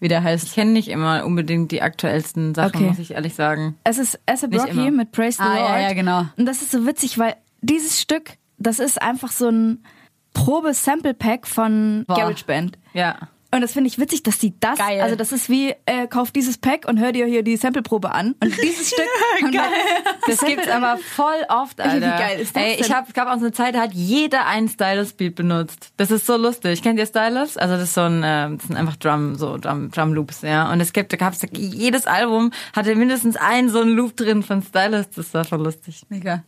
wie der ich heißt. kenne nicht immer unbedingt die aktuellsten Sachen, Okay. muss ich ehrlich sagen. Es ist A$AP Nicht Rocky immer. mit Praise the Ah, Lord. ja, ja, genau. Und das ist so witzig, weil dieses Stück, das ist einfach so ein Probe-Sample-Pack von Boah. GarageBand. Ja. Und das finde ich witzig, dass die das, Geil. also das ist wie, äh, kauf dieses Pack und hör dir hier die Sampleprobe an. Und dieses Stück. haben wir Das gibt's aber voll oft, Alter. Wie geil ist das Ey, ich hab, gab auch so eine Zeit, da hat jeder einen Stylus-Beat benutzt. Das ist so lustig. Kennt ihr Stylus? Also das ist so ein, äh, das sind einfach Drum, so Drum, Drum Loops, ja. Und es gibt, da gab's jedes Album hatte mindestens einen so einen Loop drin von Stylus. Das war voll lustig. Mega.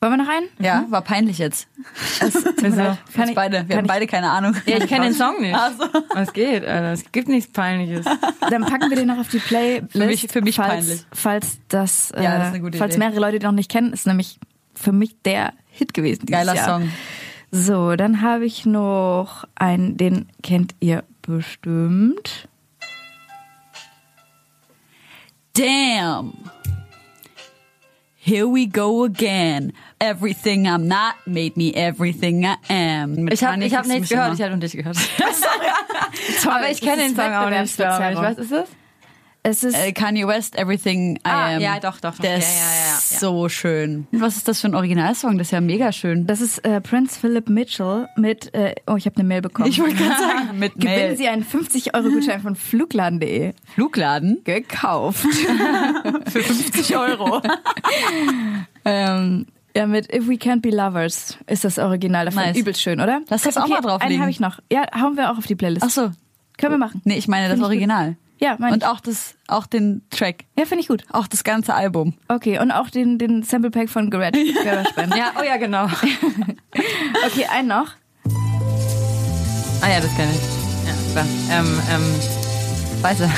Wollen wir noch einen? Ja, war peinlich jetzt. Wieso? Kann Kann ich- beide. Wir kann haben ich- beide keine Ahnung. Ja, ich kenne den Song nicht. Ach so. Was geht, Alter? Es gibt nichts Peinliches. Dann packen wir den noch auf die Playlist. Für mich- für mich falls, peinlich. Falls das, äh, Ja, das ist eine gute falls Idee. mehrere Leute den noch nicht kennen, ist nämlich für mich der Hit gewesen. Dieses Geiler Jahr. Song. So, dann habe ich noch einen, den kennt ihr bestimmt. Damn. Here we go again. Everything I'm not made me everything I am. Mit Ich habe hab nichts gehört, ich nur dich gehört. Aber ich kenne den Song auch nicht, glaube ich. Wettbewerbsverzerrung. Was ist es? Es ist Äh, Kanye West, Everything I Ah, Am. ja, doch, doch, doch. Der Ja, ist ja, ja, so schön. Was ist das für ein Originalsong? Das ist ja mega schön. Das ist äh, Prince Philip Mitchell mit, äh, oh, ich habe eine Mail bekommen. Ich wollte gerade sagen, mit Gewinnen Mail. Sie einen 50-Euro-Gutschein von Flugladen.de. Flugladen Gekauft. für 50 Euro. ähm, ja, mit If We Can't Be Lovers ist das Original davon. Nice. Übelst schön, oder? Lass das auch mal Einen drauflegen. habe ich noch. Ja, hauen wir auch auf die Playlist. Ach so. Können wir machen. Nee, ich meine das Find ich gut. Ja, meine Und ich. auch das, auch den Track. Ja, finde ich gut. Auch das ganze Album. Okay, und auch den, den Sample Pack von Garage. GarageBand. Ja, oh ja, genau. Okay, einen noch. Ah ja, das kenne ich. Ja, klar. Ähm, ähm, weiße.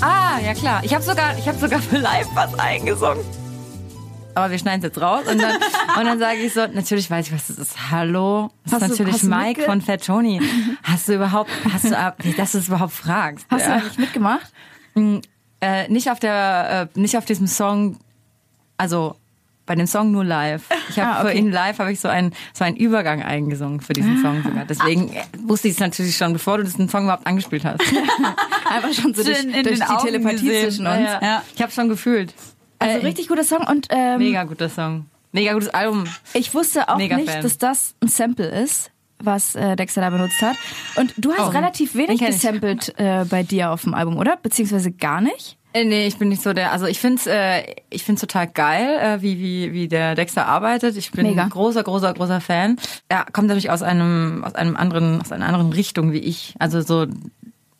Ah, ja klar. Ich habe sogar, ich habe sogar für live was eingesungen. Aber wir schneiden es jetzt raus und dann, und dann sage ich so, natürlich weiß ich, was das ist. Hallo, das Hast ist du- natürlich Mike mitge- von Fat Tony. Hast du überhaupt, hast du, ab- dass du es überhaupt fragst? Hast ja. du eigentlich mitgemacht? Äh, nicht auf der, äh, nicht auf diesem Song, also bei dem Song nur live. Ich habe Ah, okay. für ihn live habe ich so einen so einen Übergang eingesungen für diesen Song sogar. Deswegen äh, wusste ich es natürlich schon, bevor du diesen Song überhaupt angespielt hast. Einfach schon so durch, in durch den die Augen Telepathie gesehen. zwischen uns. Ja, ja. Ich habe schon gefühlt. Also Äh, richtig guter Song und ähm, Mega guter Song. Mega gutes Album. ich wusste auch Mega nicht, Fan. dass das ein Sample ist, was äh, Dexter da benutzt hat. Und du hast Oh, relativ wenig gesampelt äh, bei dir auf dem Album, oder? Beziehungsweise gar nicht? Äh, nee, ich bin nicht so der, also ich find's, äh, ich find's total geil, äh, wie, wie, wie der Dexter arbeitet. Ich bin Mega. ein großer, großer, großer Fan. Er kommt natürlich aus einem, aus einem anderen, aus einer anderen Richtung wie ich. Also so,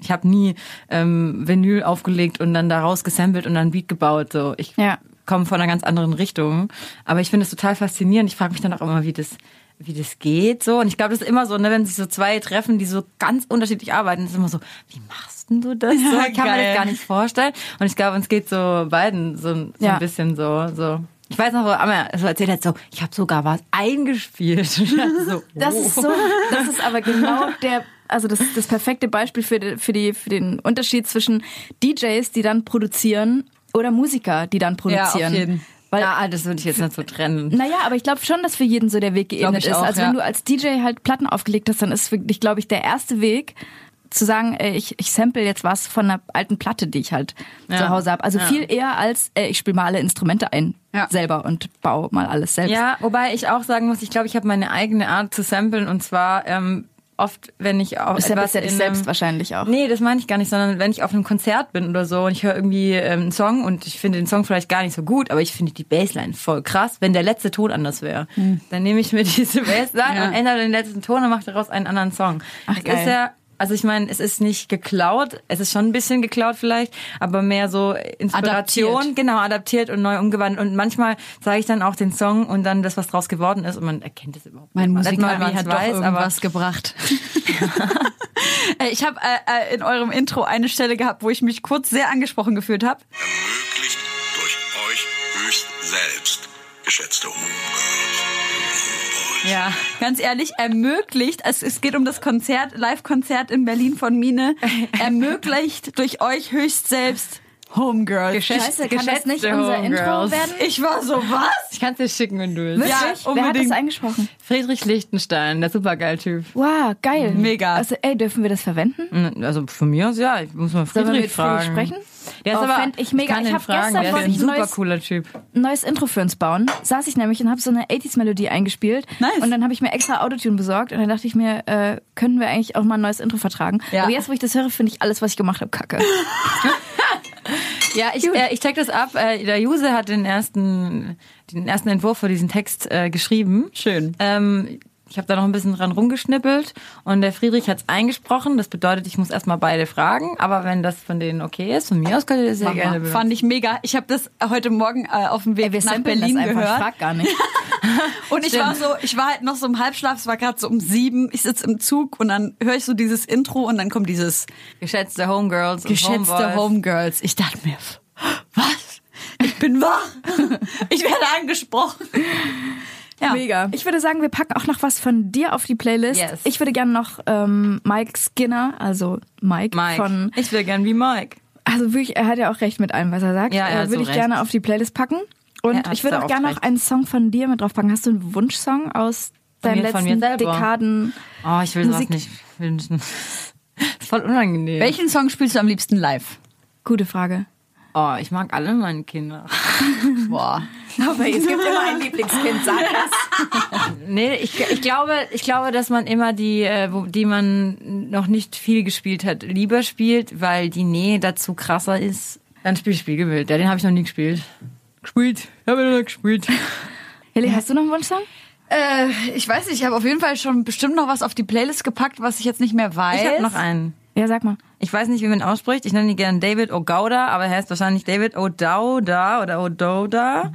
ich habe nie ähm, Vinyl aufgelegt und dann daraus gesampelt und dann Beat gebaut. So, ich Ja. komme von einer ganz anderen Richtung. Aber ich finde es total faszinierend. Ich frage mich dann auch immer, wie das, wie das geht. So. Und ich glaube, das ist immer so, ne, wenn sich so zwei treffen, die so ganz unterschiedlich arbeiten, ist immer so, wie machst denn du das? So, ich kann mir geil. das gar nicht vorstellen. Und ich glaube, uns geht so beiden so, so Ja. ein bisschen so, so. Ich weiß noch, wo Amma so erzählt hat, so, ich habe sogar was eingespielt. so, Das ist so, das ist aber genau der, also das, das perfekte Beispiel für, die- für, die, für den Unterschied zwischen DJs, die dann produzieren, oder Musiker, die dann produzieren. auf jeden. Weil, ja, das würde ich jetzt nicht so trennen. naja, aber ich glaube schon, dass für jeden so der Weg geebnet ist. auch, also ja. wenn du als DJ halt Platten aufgelegt hast, dann ist wirklich, glaube ich, der erste Weg zu sagen, äh, ich, ich sample jetzt was von einer alten Platte, die ich halt Ja. zu Hause habe. Also Ja. viel eher als äh, ich spiele mal alle Instrumente ein Ja. selber und baue mal alles selbst. Ja, wobei ich auch sagen muss, ich glaube, ich habe meine eigene Art zu samplen und zwar ähm, oft, wenn ich auch samplest etwas ja dich selbst wahrscheinlich auch. Nee, das meine ich gar nicht, sondern wenn ich auf einem Konzert bin oder so und ich höre irgendwie ähm, einen Song und ich finde den Song vielleicht gar nicht so gut, aber ich finde die Bassline voll krass, wenn der letzte Ton anders wäre. Dann nehme ich mir diese Bassline Ja. und ändere den letzten Ton und mache daraus einen anderen Song. Ach, es geil. ist ja also ich meine, es ist nicht geklaut, es ist schon ein bisschen geklaut vielleicht, aber mehr so Inspiration, Adaptiert. genau, adaptiert und neu umgewandelt. Und manchmal sage ich dann auch den Song und dann das, was draus geworden ist und man erkennt es überhaupt Mein nicht. Nicht mal, Musikabi wie hat man's doch aber irgendwas gebracht. Äh, ich habe äh, äh, in eurem Intro eine Stelle gehabt, wo ich mich kurz sehr angesprochen gefühlt habe. ermöglicht durch euch höchst selbst, geschätzte Homegirls. Ja. Ganz ehrlich, ermöglicht, es, es geht um das Konzert, Live-Konzert in Berlin von Mine, ermöglicht durch euch höchst selbst Homegirls. Scheiße, kann das nicht unser Intro Homegirls. werden? Ich war so, was? Ich kann es dir schicken, wenn du willst. Wirklich? Ja, Wer hat das eingesprochen? Friedrich Lichtenstein, der supergeil Typ. Wow, geil. Mega. Also, ey, dürfen wir das verwenden? Also von mir aus ja, ich muss mal Sollen wir Friedrich mit Friedrich fragen. sprechen? Der ist Oh, aber ich mega. Ich den hab fragen, gestern der ist ein ich neues- cooler Typ. Neues Intro für uns bauen. Saß ich nämlich und habe so eine 80s-Melodie eingespielt. Nice. Und dann habe ich mir extra Autotune besorgt und dann dachte ich mir, äh, können wir eigentlich auch mal ein neues Intro vertragen. Ja. Aber jetzt, wo ich das höre, finde ich alles, was ich gemacht habe, kacke. Ja, ich, äh, ich check das ab. Äh, der Juse hat den ersten, den ersten Entwurf für diesen Text äh, geschrieben. Schön. Ähm, ich habe da noch ein bisschen dran rumgeschnippelt und der Friedrich hat's eingesprochen. Das bedeutet, ich muss erstmal beide fragen. Aber wenn das von denen okay ist, von mir aus könnt ihr das sehr Mach gerne benutzen. Fand ich mega. Ich habe das heute Morgen äh, auf dem Weg Ey, wir nach Berlin das einfach. Ich gehört. frag gar nicht. Und ich war so, ich war halt noch so im Halbschlaf, es war gerade so um sieben, ich sitze im Zug und dann höre ich so dieses Intro und dann kommt dieses Geschätzte Homegirls geschätzte Homeboys. Homegirls. Ich dachte mir, was? Ich bin wach. Ich werde angesprochen. Ja. Mega. Ich würde sagen, wir packen auch noch was von dir auf die Playlist. Yes. Ich würde gerne noch ähm, Mike Skinner, also Mike, Mike. von, ich will gern wie Mike. also wirklich, er hat ja auch recht mit allem, was er sagt. Ja, er hat äh, würde so ich gerne recht. auf die Playlist packen. Und Ja, ich würde auch gerne noch einen Song von dir mit draufpacken. Hast du einen Wunschsong aus Von deinen mir- letzten? Dekaden? Oh, ich will sowas Musik- will nicht. Ist voll unangenehm. Welchen Song spielst du am liebsten live? Gute Frage. Oh, ich mag alle meine Kinder. Boah. Aber es gibt immer ein Lieblingskind, sag das. Nee, ich, ich glaube, ich glaube, dass man immer die, äh, wo, die man noch nicht viel gespielt hat, lieber spielt, weil die Nähe dazu krasser ist. Dann spiel Spiegelbild. Ja, den habe ich noch nie gespielt. Gespielt. Habe ich noch nie gespielt. Heli, hast du noch einen Wunschsong? Äh, ich weiß nicht, ich habe auf jeden Fall schon bestimmt noch was auf die Playlist gepackt, was ich jetzt nicht mehr weiß. Ich habe noch einen. Ja, sag mal. Ich weiß nicht, wie man ihn ausspricht. Ich nenne ihn gerne David O'Gauda, aber er heißt wahrscheinlich David O'Dowda oder O'Doda.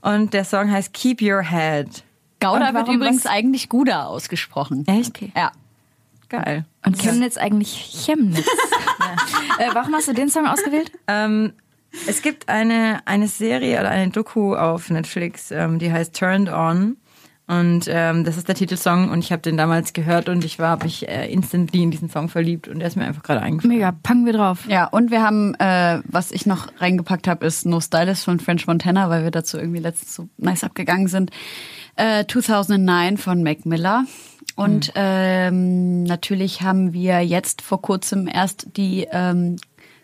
Und der Song heißt Keep Your Head. Gouda Und wird übrigens was- eigentlich Gouda ausgesprochen. Echt? Okay. Ja. Geil. Und Chemnitz eigentlich Chemnitz. äh, warum hast du den Song ausgewählt? Ähm, es gibt eine, eine Serie oder eine Doku auf Netflix, ähm, die heißt Turned On. Und ähm, das ist der Titelsong und ich habe den damals gehört und ich war hab mich äh, instantly in diesen Song verliebt und der ist mir einfach gerade eingefallen. Mega, packen wir drauf. Ja, und wir haben, äh, was ich noch reingepackt habe, ist No Stylist von French Montana, weil wir dazu irgendwie letztens so nice abgegangen sind. Äh, 2009 von Mac Miller. Und ähm, natürlich haben wir jetzt vor kurzem erst die ähm,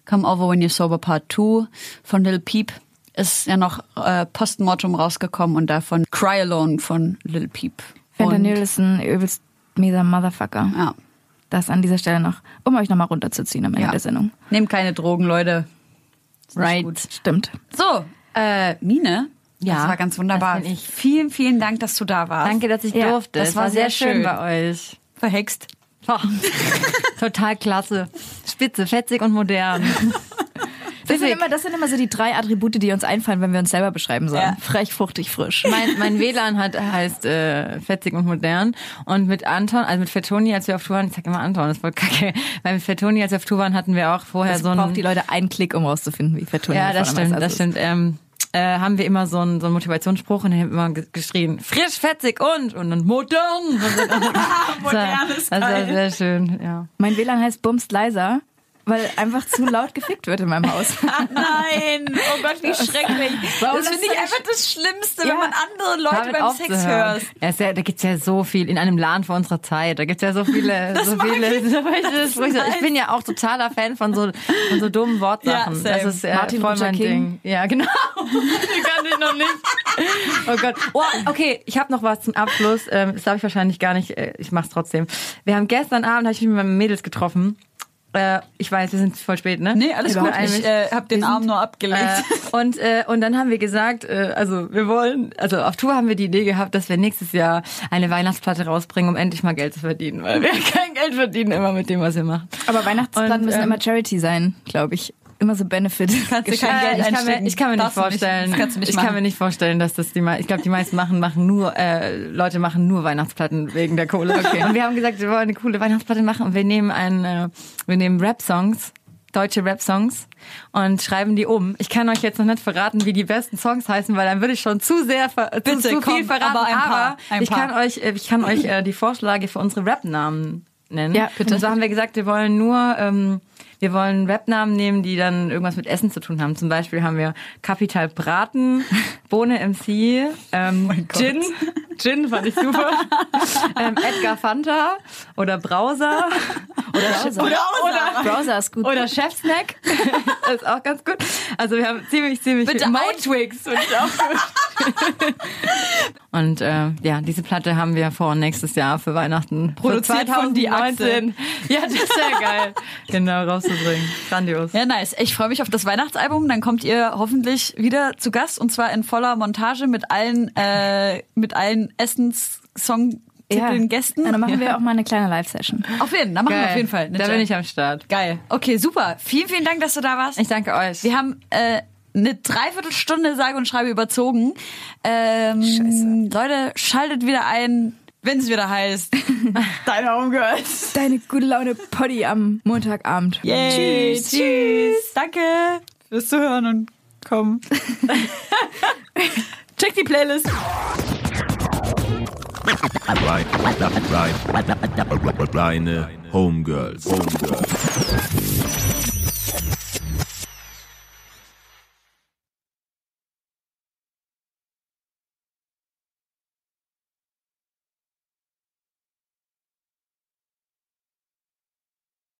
Come Over When You're Sober Part 2 von Lil Peep. Ist ja noch äh, Postmortem rausgekommen und davon Cry Alone von Lil Peep. Fentanyl ist ein übelst mieser Motherfucker. Ja. Das an dieser Stelle noch, um euch nochmal runterzuziehen am Ende Ja. der Sendung. Nehmt keine Drogen, Leute. Right. gut. Stimmt. So, äh, Mine. Ja, das war ganz wunderbar. Vielen, vielen Dank, dass du da warst. Danke, dass ich Ja, durfte. das war war sehr schön. bei euch. Verhext. Oh, total klasse. Spitze, fetzig und modern. Das sind, immer, das sind immer so die drei Attribute, die uns einfallen, wenn wir uns selber beschreiben sollen. Ja. Frech, fruchtig, frisch. mein, mein WLAN hat, heißt äh, fetzig und modern. Und mit Anton, also mit Fettoni, als wir auf Tour waren, ich sag immer Anton, das ist voll kacke. Weil mit Fettoni, als wir auf Tour waren, hatten wir auch vorher Das so braucht ein... die Leute einen Klick, um rauszufinden, wie fett ja, das stimmt, das stimmt. Ähm, äh, haben wir immer so einen, so einen Motivationsspruch und dann haben wir immer ge- geschrien, frisch, fetzig und und dann modern. modern ist Das war geil. sehr schön, ja. Mein WLAN heißt Bumst leiser, weil einfach zu laut gefickt wird in meinem Haus. Nein, oh Gott, wie schrecklich. Warum das das finde ich so- einfach das Schlimmste, Ja. wenn man andere Leute beim Sex hört. Ja, ja, da gibt's ja so viel in einem Laden vor unserer Zeit. Da gibt's ja so viele, so mag viele. ich. So viele Sprüche. ich bin ja auch totaler Fan von so, von so dummen Wortsachen. Ja, das ist äh, Martin voll Luther mein King. Ding. Ja, genau. Die kann ich noch nicht. Oh Gott. Oh, okay, ich habe noch was zum Abschluss. Ähm, das darf ich wahrscheinlich gar nicht. Äh, ich mach's trotzdem. Wir haben gestern Abend hab ich mich mit meinen Mädels getroffen. Äh, ich weiß, wir sind voll spät, ne? Nee, alles gut. Überhaupt Ich nicht. äh, habe den Arm nur abgelegt. äh, und, äh, und dann haben wir gesagt, äh, also wir wollen, also auf Tour haben wir die Idee gehabt, dass wir nächstes Jahr eine Weihnachtsplatte rausbringen, um endlich mal Geld zu verdienen, weil wir kein Geld verdienen immer mit dem, was wir machen. Aber Weihnachtsplatten Und, müssen ähm, immer Charity sein, glaube ich. Immer so Benefit. Kannst du kein Geld ich, kann mir, ich kann mir nicht nicht. vorstellen, du nicht ich kann mir nicht vorstellen, dass das die, ich glaube, die meisten machen, machen nur, äh, Leute machen nur Weihnachtsplatten wegen der Kohle. Okay. Und wir haben gesagt, wir wollen eine coole Weihnachtsplatte machen und wir nehmen einen, äh, wir nehmen Rap-Songs, deutsche Rap-Songs und schreiben die um. Ich kann euch jetzt noch nicht verraten, wie die besten Songs heißen, weil dann würde ich schon zu sehr, ver zu, Bitte, zu komm, viel verraten. aber ein paar, ein ich paar. kann euch, äh, ich kann euch äh, die Vorschläge für unstre Rap-Namen nennen. Ja, bitte. Und so haben wir gesagt, wir wollen nur, ähm, wir wollen Rap-Namen nehmen, die dann irgendwas mit Essen zu tun haben. Zum Beispiel haben wir Kapital Braten, Bohne MC, ähm, Gin, Gin fand ich super, ähm, Edgar Fanta oder Browser oder, Browser. oder, oder, Browser ist gut. oder Chefsnack. ist auch ganz gut. Also wir haben ziemlich, ziemlich Bitte viel. Motwigs finde ich auch gut. Und äh, ja, diese Platte haben wir vor nächstes Jahr für Weihnachten. Produziert für von die. Ja, das ist sehr geil. genau, rauszubringen. Grandios. Ja, nice. Ich freue mich auf das Weihnachtsalbum. Dann kommt ihr hoffentlich wieder zu Gast und zwar in voller Montage mit allen, äh, mit allen Essens-Songtiteln, Gästen. Ja, dann machen wir auch mal eine kleine Live-Session. Auf jeden, dann machen wir Geil. auf jeden Fall. eine Da Jam. bin ich am Start. Geil. Okay, super. Vielen, vielen Dank, dass du da warst. Ich danke euch. Wir haben äh, eine Dreiviertelstunde sage und schreibe überzogen. Ähm, Scheiße. Leute, schaltet wieder ein, wenn es wieder heißt. Deine Homegirls. Deine gute Laune Poddy am Montagabend. Yay. Tschüss. Tschüss. Danke fürs Zuhören und komm. Check die Playlist. Reine Homegirls. Homegirls.